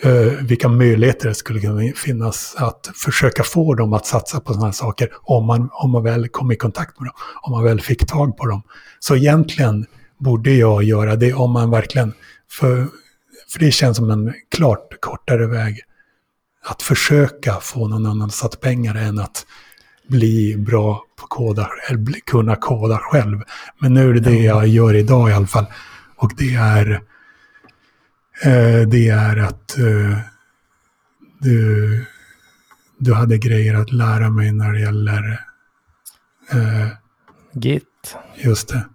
eh, vilka möjligheter det skulle kunna finnas att försöka få dem att satsa på sådana här saker om man, om man väl kom i kontakt med dem. Om man väl fick tag på dem. Så egentligen borde jag göra det om man verkligen... För, för det känns som en klart kortare väg att försöka få någon annan att satsa pengar än att bli bra på koda, eller bli, kunna koda själv. Men nu är det det jag gör idag i alla fall. Och det är, eh, det är att eh, du, du hade grejer att lära mig när det gäller eh, Git. just det.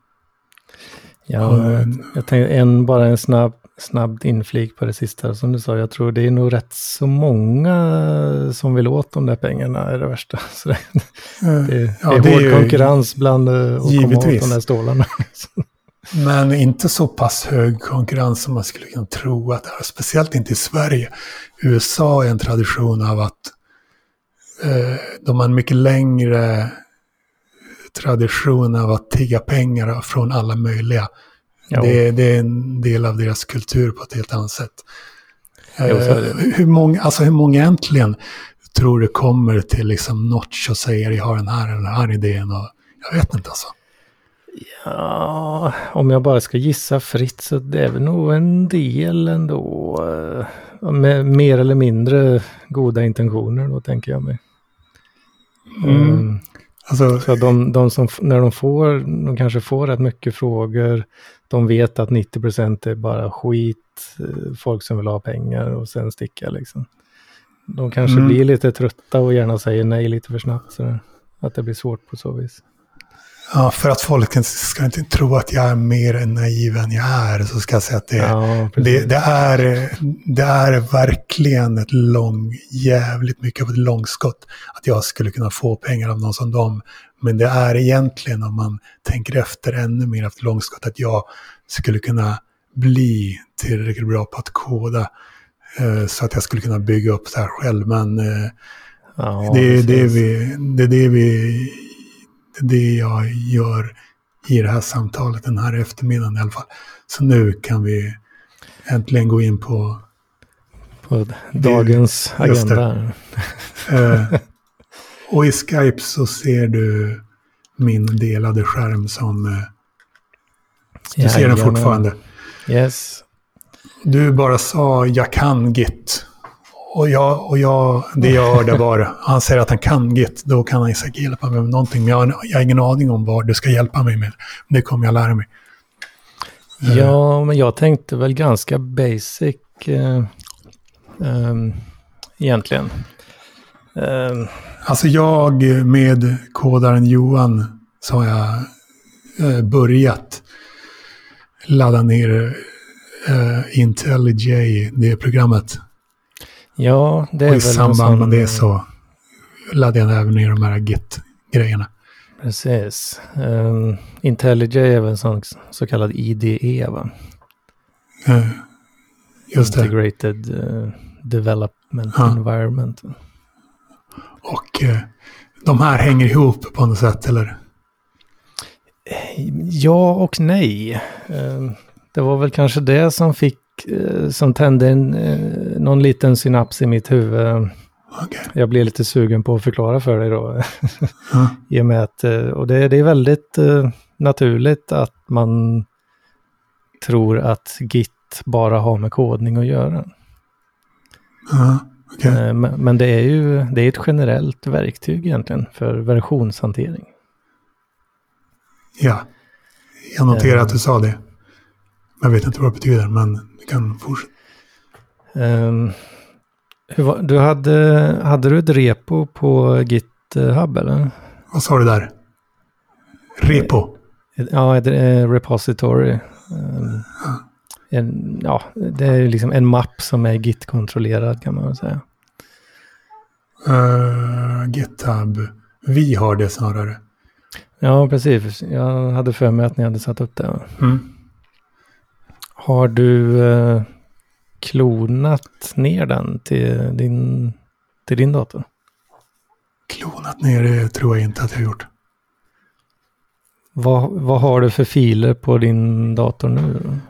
Ja, jag tänkte en, bara en snabb, snabb inflik på det sista som du sa. Jag tror det är nog rätt så många som vill åt de där pengarna är det värsta. Så det, Eh, det, ja, det är det är hård ju- konkurrens bland eh, att komma åt de där stålarna. Men inte så pass hög konkurrens som man skulle kunna tro att det är. Speciellt inte i Sverige. USA är en tradition av att eh, de har en mycket längre tradition av att tigga pengar från alla möjliga. Det, det är en del av deras kultur på ett helt annat sätt. Jo. Eh, hur, många, alltså hur många egentligen tror du kommer till liksom Notch och säger jag har den här, den här idén och jag vet inte alltså. Ja, om jag bara ska gissa fritt så det är väl nog en del ändå. eh, Med mer eller mindre goda intentioner då tänker jag mig. Mm. Mm. Alltså, Så de, de som, när de får, de kanske får rätt mycket frågor, de vet att 90% är bara skit, eh, folk som vill ha pengar och sen sticka liksom. De kanske Mm. blir lite trötta och gärna säger nej lite för snabbt. Så att det blir svårt på så vis. Ja, för att folk ska inte tro att jag är mer naiv än jag är så ska jag säga att det, Ja, det, det, är, det är verkligen ett lång, jävligt mycket av ett långskott att jag skulle kunna få pengar av någon som dem. Men det är egentligen, om man tänker efter ännu mer efter långskott, att jag skulle kunna bli tillräckligt bra på att koda eh, så att jag skulle kunna bygga upp det här själv. Men eh, ja, det, är det, vi, det är det vi, det är det jag gör i det här samtalet den här eftermiddagen i alla fall. Så nu kan vi äntligen gå in på, På dagens det. agenda. eh, och i Skype så ser du min delade skärm som, eh, du ser den fortfarande. Yes. Du bara sa jag kan Git. Och, jag, och jag, det jag hörde var, han säger att han kan Git, då kan han säkert hjälpa mig med någonting. Men jag, har- jag har ingen aning om vad du ska hjälpa mig med. Det kommer jag lära mig. Eh. Ja, men jag tänkte väl ganska basic eh, ehm, egentligen. Ehm, Alltså jag med kodaren Johan så har jag eh, börjat ladda ner eh, IntelliJ, det programmet. ja, det är Och i väl samband med det så laddade jag även ner de här Git-grejerna. Precis. Um, IntelliJ är väl en sån så kallad IDE, va? Eh, just det. Integrated eh, Development Ja. Environment. Och eh, de här hänger ihop på något sätt, eller? Ja och nej. Ehm, det var väl kanske det som fick, eh, som tände en, eh, någon liten synaps i mitt huvud. Okej. Jag blev lite sugen på att förklara för dig då. Ja. I och med att, eh, och det, det är väldigt eh, naturligt att man tror att Git bara har med kodning att göra. Ja. Okej. Eh, Men, det är ju det är ett generellt verktyg egentligen för versionshantering. Ja. Jag noterar Eh. att du sa det. Jag vet inte vad det betyder, men du kan fortsätta. Hur var, du hade, hade du ett repo på GitHub eller? Vad sa du där? Repo. Ja, ett eh, repository. Ehm, en, ja, det är liksom en mapp som är Git-kontrollerad kan man säga. Uh, GitHub. Vi har det snarare. Ja, precis. Jag hade för mig att ni hade satt upp det. Mm. Har du eh, klonat ner den till din, till din dator? Klonat ner det tror jag inte att jag har gjort. Vad, vad har du för filer på din dator nu?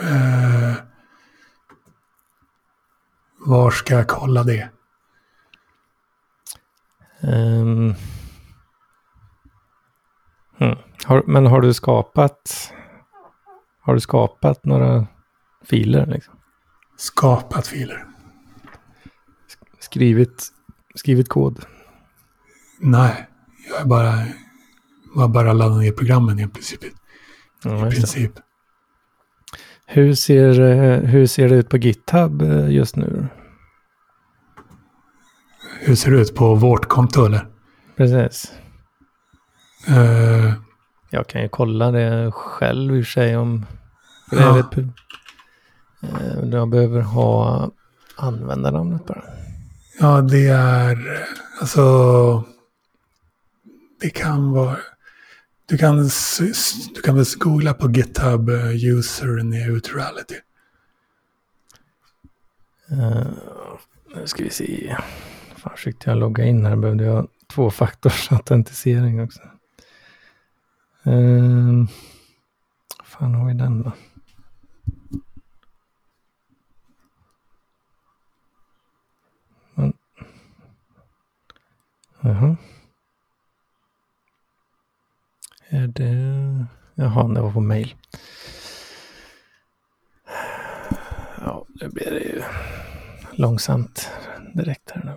Eh, var ska jag kolla det? Ehm. Hmm. Har, men har du skapat har du skapat några filer? Liksom? Skapat filer. Skrivit, skrivit kod? Nej, jag bara, bara laddat ner programmen i princip. Ja, I det. princip. Hur, ser, eh, hur ser det ut på GitHub eh, just nu? Hur ser det ut på vårt konto eller? Precis. Eh, Jag kan ju kolla det själv i och för sig om... Ja. eh, jag behöver ha användarnamnet bara. ja, det är alltså. Det kan vara. Du kan, du kan väl googla på GitHub eh, user neutrality. Uh, nu ska vi se. Fan, försökte jag logga in här behövde jag tvåfaktorsautentisering också. Uh, fan har vi den då? Men, jaha. Det... Jaha, det var på mail. Ja, nu blir det ju långsamt direkt här nu.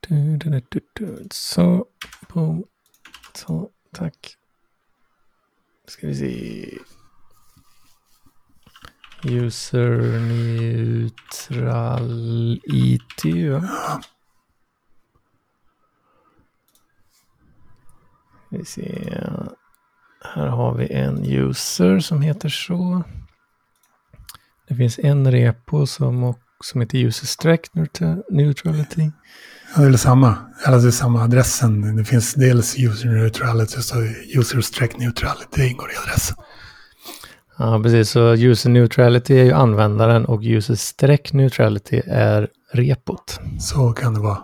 Du, du, du, du, du. Så, boom. Så, tack. Ska vi se. User neutral IT, Ja. Vi se. Här har vi en user som heter så. Det finns en repo som, som heter user strike neutra- neutrality. Ja, det är samma. Alltså det är samma adressen. Det finns dels user neutrality och så user streck neutrality. Ingår i adressen. Ja, precis. Så user neutrality är ju användaren och user streck neutrality är repot. Så kan det vara.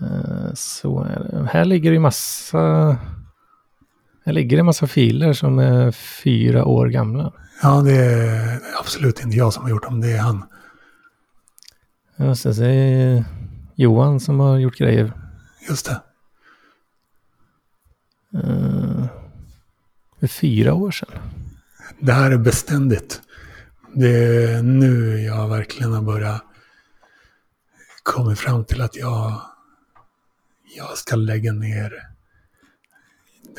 Eh, Så är det. Här ligger det massa... Här ligger det en massa filer som är fyra år gamla. Ja, det är absolut inte jag som har gjort dem. Det är han. Jag ska se Johan som har gjort grejer. Just det. För fyra år sedan. Det här är beständigt. Det är nu jag verkligen har börjat komma fram till att jag, jag ska lägga ner,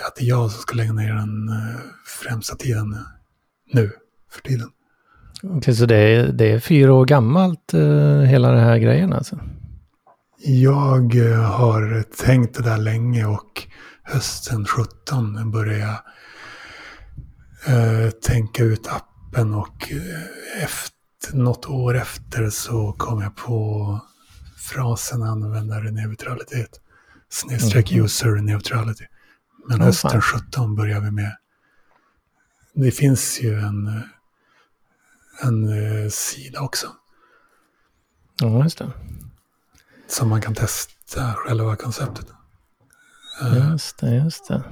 att det är jag som ska lägga ner den eh, främsta tiden nu för tiden. Okej, så det är, det är fyra år gammalt eh, hela den här grejen alltså? Jag eh, har tänkt det där länge och hösten 17 började jag eh, tänka ut appen och efter, något år efter så kom jag på frasen användarneutralitet. Snedstreck Mhm. user neutrality. Men hösten fan. 17 börjar vi med. Det finns ju en, en eh, sida också. Ja, just det. Som man kan testa själva konceptet. Eh, Just det, just det.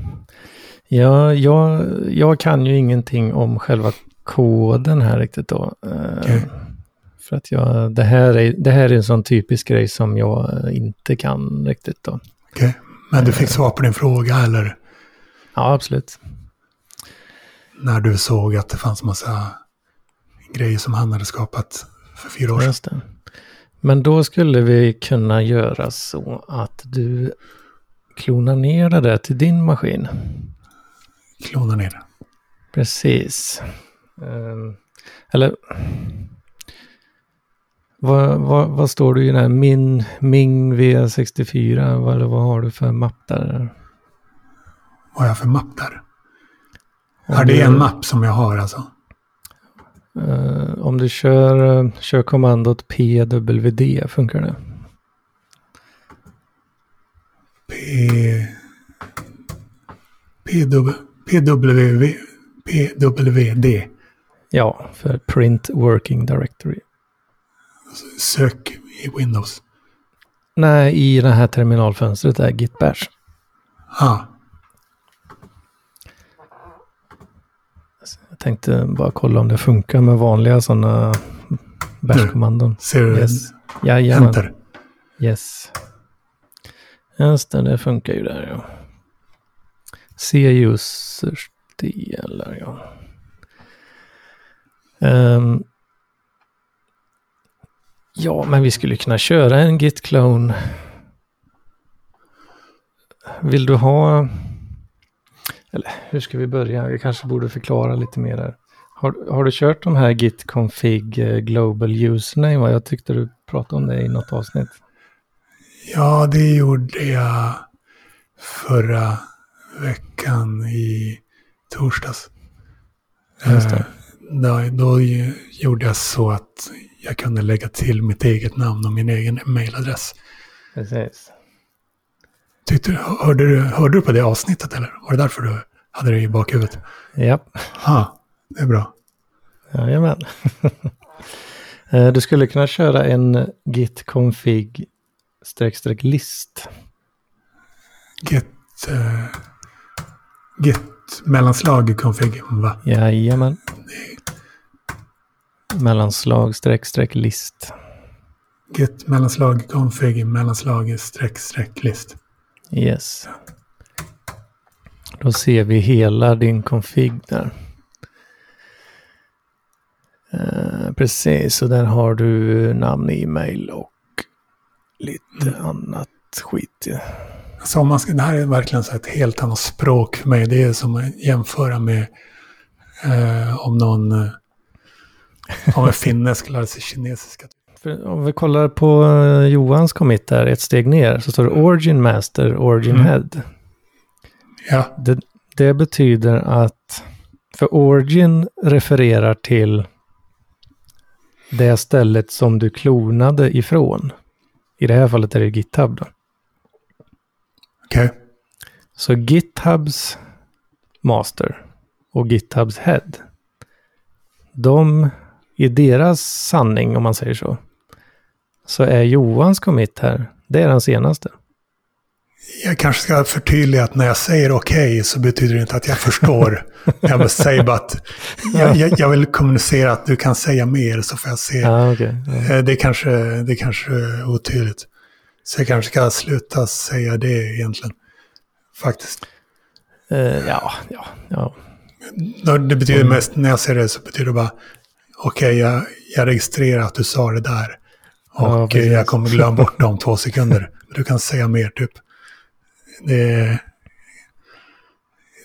Ja, jag, jag kan ju ingenting om själva koden här riktigt då. Eh, Okej. För att jag, det här, är, det här är en sån typisk grej som jag inte kan riktigt då. Okej, men du fick svar på din fråga eller Ja, absolut. när du såg att det fanns massa grejer som han hade skapat för fyra år sedan. Men då skulle vi kunna göra så att du klonar ner det där till din maskin. Klona ner det. Precis. Ehm, eller... Vad, vad, vad står det i den här Min, Ming V64? Vad, vad har du för mapp där? Vad har jag för mapp där? Om Ja, det du- är en mapp som jag har alltså. Eh, om du kör, kör kommandot PWD, funkar det? P... PW... PWV... PWD. Ja, för Print Working Directory. Sök i Windows. Nej, i det här terminalfönstret är Git Bash. Ah, Jag tänkte bara kolla om det funkar med vanliga sådana bash-kommandon. ser du? Yes. Jajamän. Enter. Yes. Just det, det funkar ju där ja. C users delar ja. Ehm, ja, men vi skulle kunna köra en git clone. Vill du ha... Eller hur ska vi börja? Vi kanske borde förklara lite mer där. Har, har du kört de här git config eh, global username? va? Jag tyckte du pratade om det i något avsnitt. Ja, det gjorde jag förra veckan i torsdags. Just det. Eh, Då, då gjorde jag så att jag kunde lägga till mitt eget namn och min egen mailadress. Precis. Tyckte, hörde, du, hörde du på det avsnittet eller? Var det därför du hade det i bakhuvudet? Ja, Ja, det är bra. jajamän. Eh, Du skulle kunna köra en git config streck streck list. Git, uh, git mellanslag config, va? Jajamän. Mellanslag streck streck list. Git mellanslag config mellanslag streck streck list. Yes. Då ser vi hela din config där. Eh, precis, och där har du namn, e-mail och lite annat skit. Ja. Om man ska, det här är verkligen så ett helt annat språk för mig. Det är som att jämföra med eh, om någon om en finne skulle lära sig kinesiska. För om vi kollar på eh, Johans commit där, ett steg ner, så står det Origin Master, Origin Mm. Head. Ja, Det, det betyder att, för Origin refererar till det stället som du klonade ifrån. I det här fallet är det GitHub då. okej. Så GitHubs master och GitHubs head. De, i deras sanning om man säger så, så är Johans commit här, det är den senaste. Jag kanske ska förtydliga att när jag säger okej så betyder det inte att jag förstår. jag säger bara att jag, jag, jag vill kommunicera att du kan säga mer så får jag se. Okej. Ja. Eh, Det kanske, det kanske är otydligt. Så jag kanske ska sluta säga det egentligen. Faktiskt. Eh, ja, ja, ja. Det betyder Mm. mest, när jag säger det så betyder det bara, okej, jag, jag registrerar att du sa det där. Ja, Och precis. eh, jag kommer glömma bort det om två sekunder. Du kan säga mer typ. Det, är-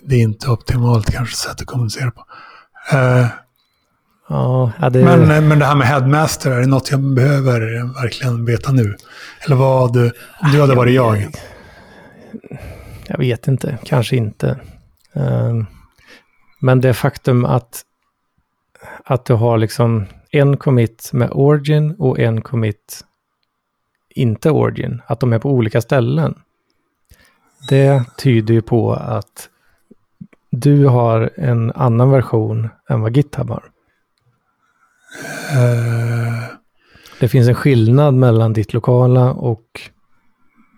det är inte optimalt kanske sätt att kommunicera på. Eh, Ja, ja, det, men, eh, men det här med headmaster, är det något jag behöver verkligen veta nu? Eller vad om du hade varit jag? Jag vet inte, kanske inte. Ehm, men det faktum att, att du har liksom en commit med origin och en commit inte origin, att de är på olika ställen. Det tyder ju på att du har en annan version än vad GitHub har. Eh, Det finns en skillnad mellan ditt lokala och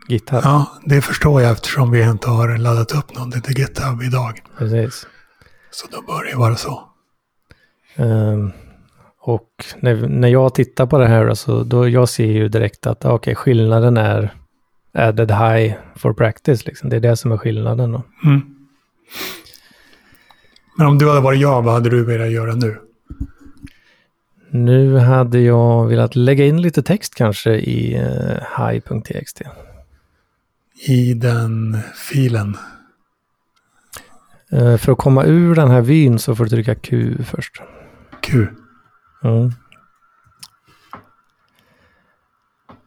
GitHub. ja, det förstår jag eftersom vi inte har laddat upp någonting till GitHub idag. Precis. Så då bör det vara så. Ehm, och när, när jag tittar på det här då, så då jag ser ju direkt att okej, skillnaden är added high for practice. Liksom. Det är det som är skillnaden. Då. Mm. Men om du hade varit jag, vad hade du velat göra nu? Nu hade jag velat lägga in lite text kanske i uh, hi.txt. I den filen? Uh, för att komma ur den här vyn så får du trycka Q först. Q? Mm. Um,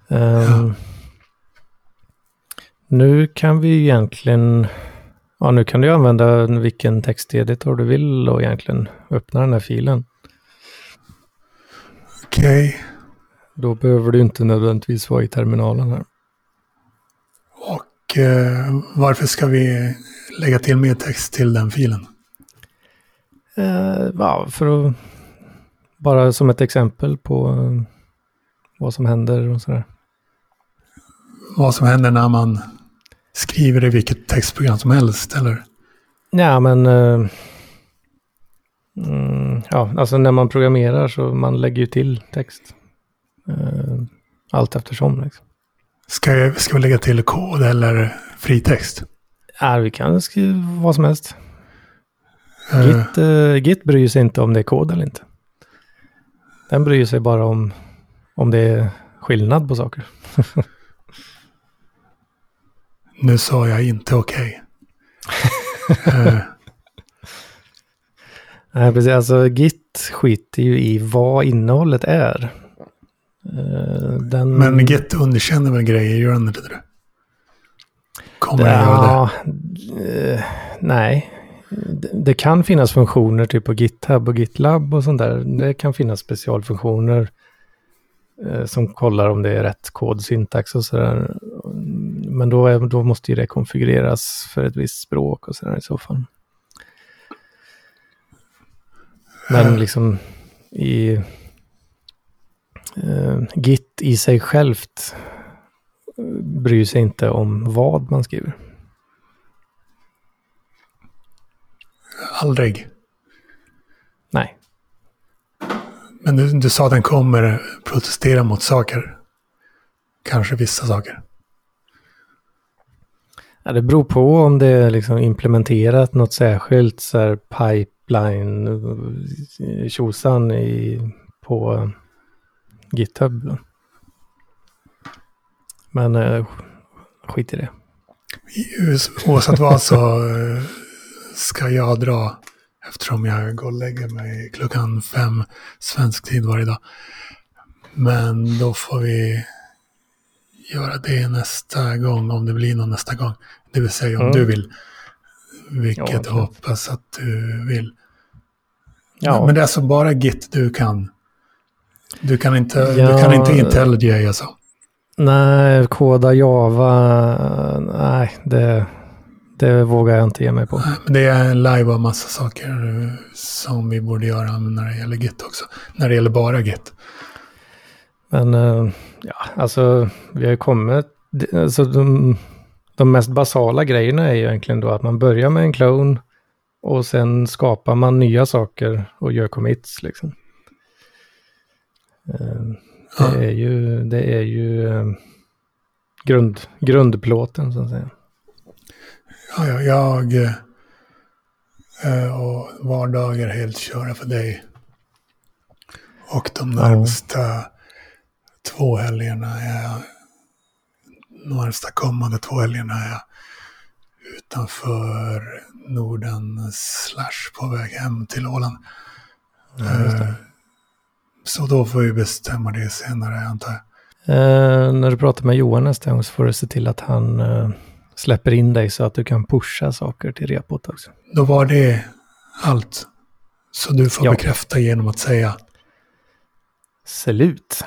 ja. Nu kan vi egentligen, ja nu kan du använda vilken texteditor du vill och egentligen öppna den här filen. Okej. Okay. Då behöver du inte nödvändigtvis vara i terminalen här. Och eh, varför ska vi lägga till mer text till den filen? Eh, ja, för att bara som ett exempel på eh, vad som händer och sådär. Vad som händer när man skriver i vilket textprogram som helst, eller? Ja, men... Uh, mm, ja, alltså när man programmerar så man lägger ju till text. Uh, allt eftersom. Liksom. Ska, ska vi lägga till kod eller fritext? Ja, vi kan skriva vad som helst. Uh. Git, uh, Git bryr sig inte om det är kod eller inte. Den bryr sig bara om, om det är skillnad på saker. Nu sa jag inte okej. Okay. uh. Nej, precis. Alltså Git skiter ju i vad innehållet är. Uh, den... Men Git underkänner väl grejer, gör han inte det? Kommer ja, göra det? Uh, nej. Det, det kan finnas funktioner typ på GitHub och GitLab och sånt där. Det kan finnas specialfunktioner Eh, som kollar om det är rätt kodsyntax och sådär. Men då, är, då måste ju det konfigureras för ett visst språk och sådär i så fall. Men liksom i eh, Git i sig självt bryr sig inte om vad man skriver. Aldrig. Nej. Men du, du sa att den kommer protestera mot saker. Kanske vissa saker. Ja, det beror på om det är liksom implementerat något särskilt så här pipeline eh, tjosan i, på GitHub. Men eh, skit i det. Oavsett vad så ska jag dra Eftersom jag går och lägger mig klockan fem svensk tid varje dag. Men då får vi göra det nästa gång, om det blir någon nästa gång. Det vill säga om mm. du vill. Vilket ja, jag hoppas att du vill. Ja. Men, men det är alltså bara Git du kan. Du kan inte, ja. du kan inte IntelliJ alltså? Nej, koda Java, nej, det, det vågar jag inte ge mig på. Det är live av massa saker som vi borde göra när det gäller Git också. När det gäller bara Git. Men eh, ja, alltså vi har ju kommit, alltså de, de mest basala grejerna är ju egentligen då att man börjar med en clone och sen skapar man nya saker och gör commits liksom. Eh, det är ju, det är ju eh, grund, grundplåten så att säga. Ja, ja, jag eh, och vardagar helt köra för dig. Och de närmsta ja. två helgerna är jag, närmsta kommande två helgerna är jag utanför Norden slash på väg hem till Åland. Ja, eh, så då får vi bestämma det senare antar jag. Eh, när du pratar med Johan nästa gång så får du se till att han eh, släpper in dig så att du kan pusha saker till repot också. Då var det allt. Så du får ja. bekräfta genom att säga. Slut.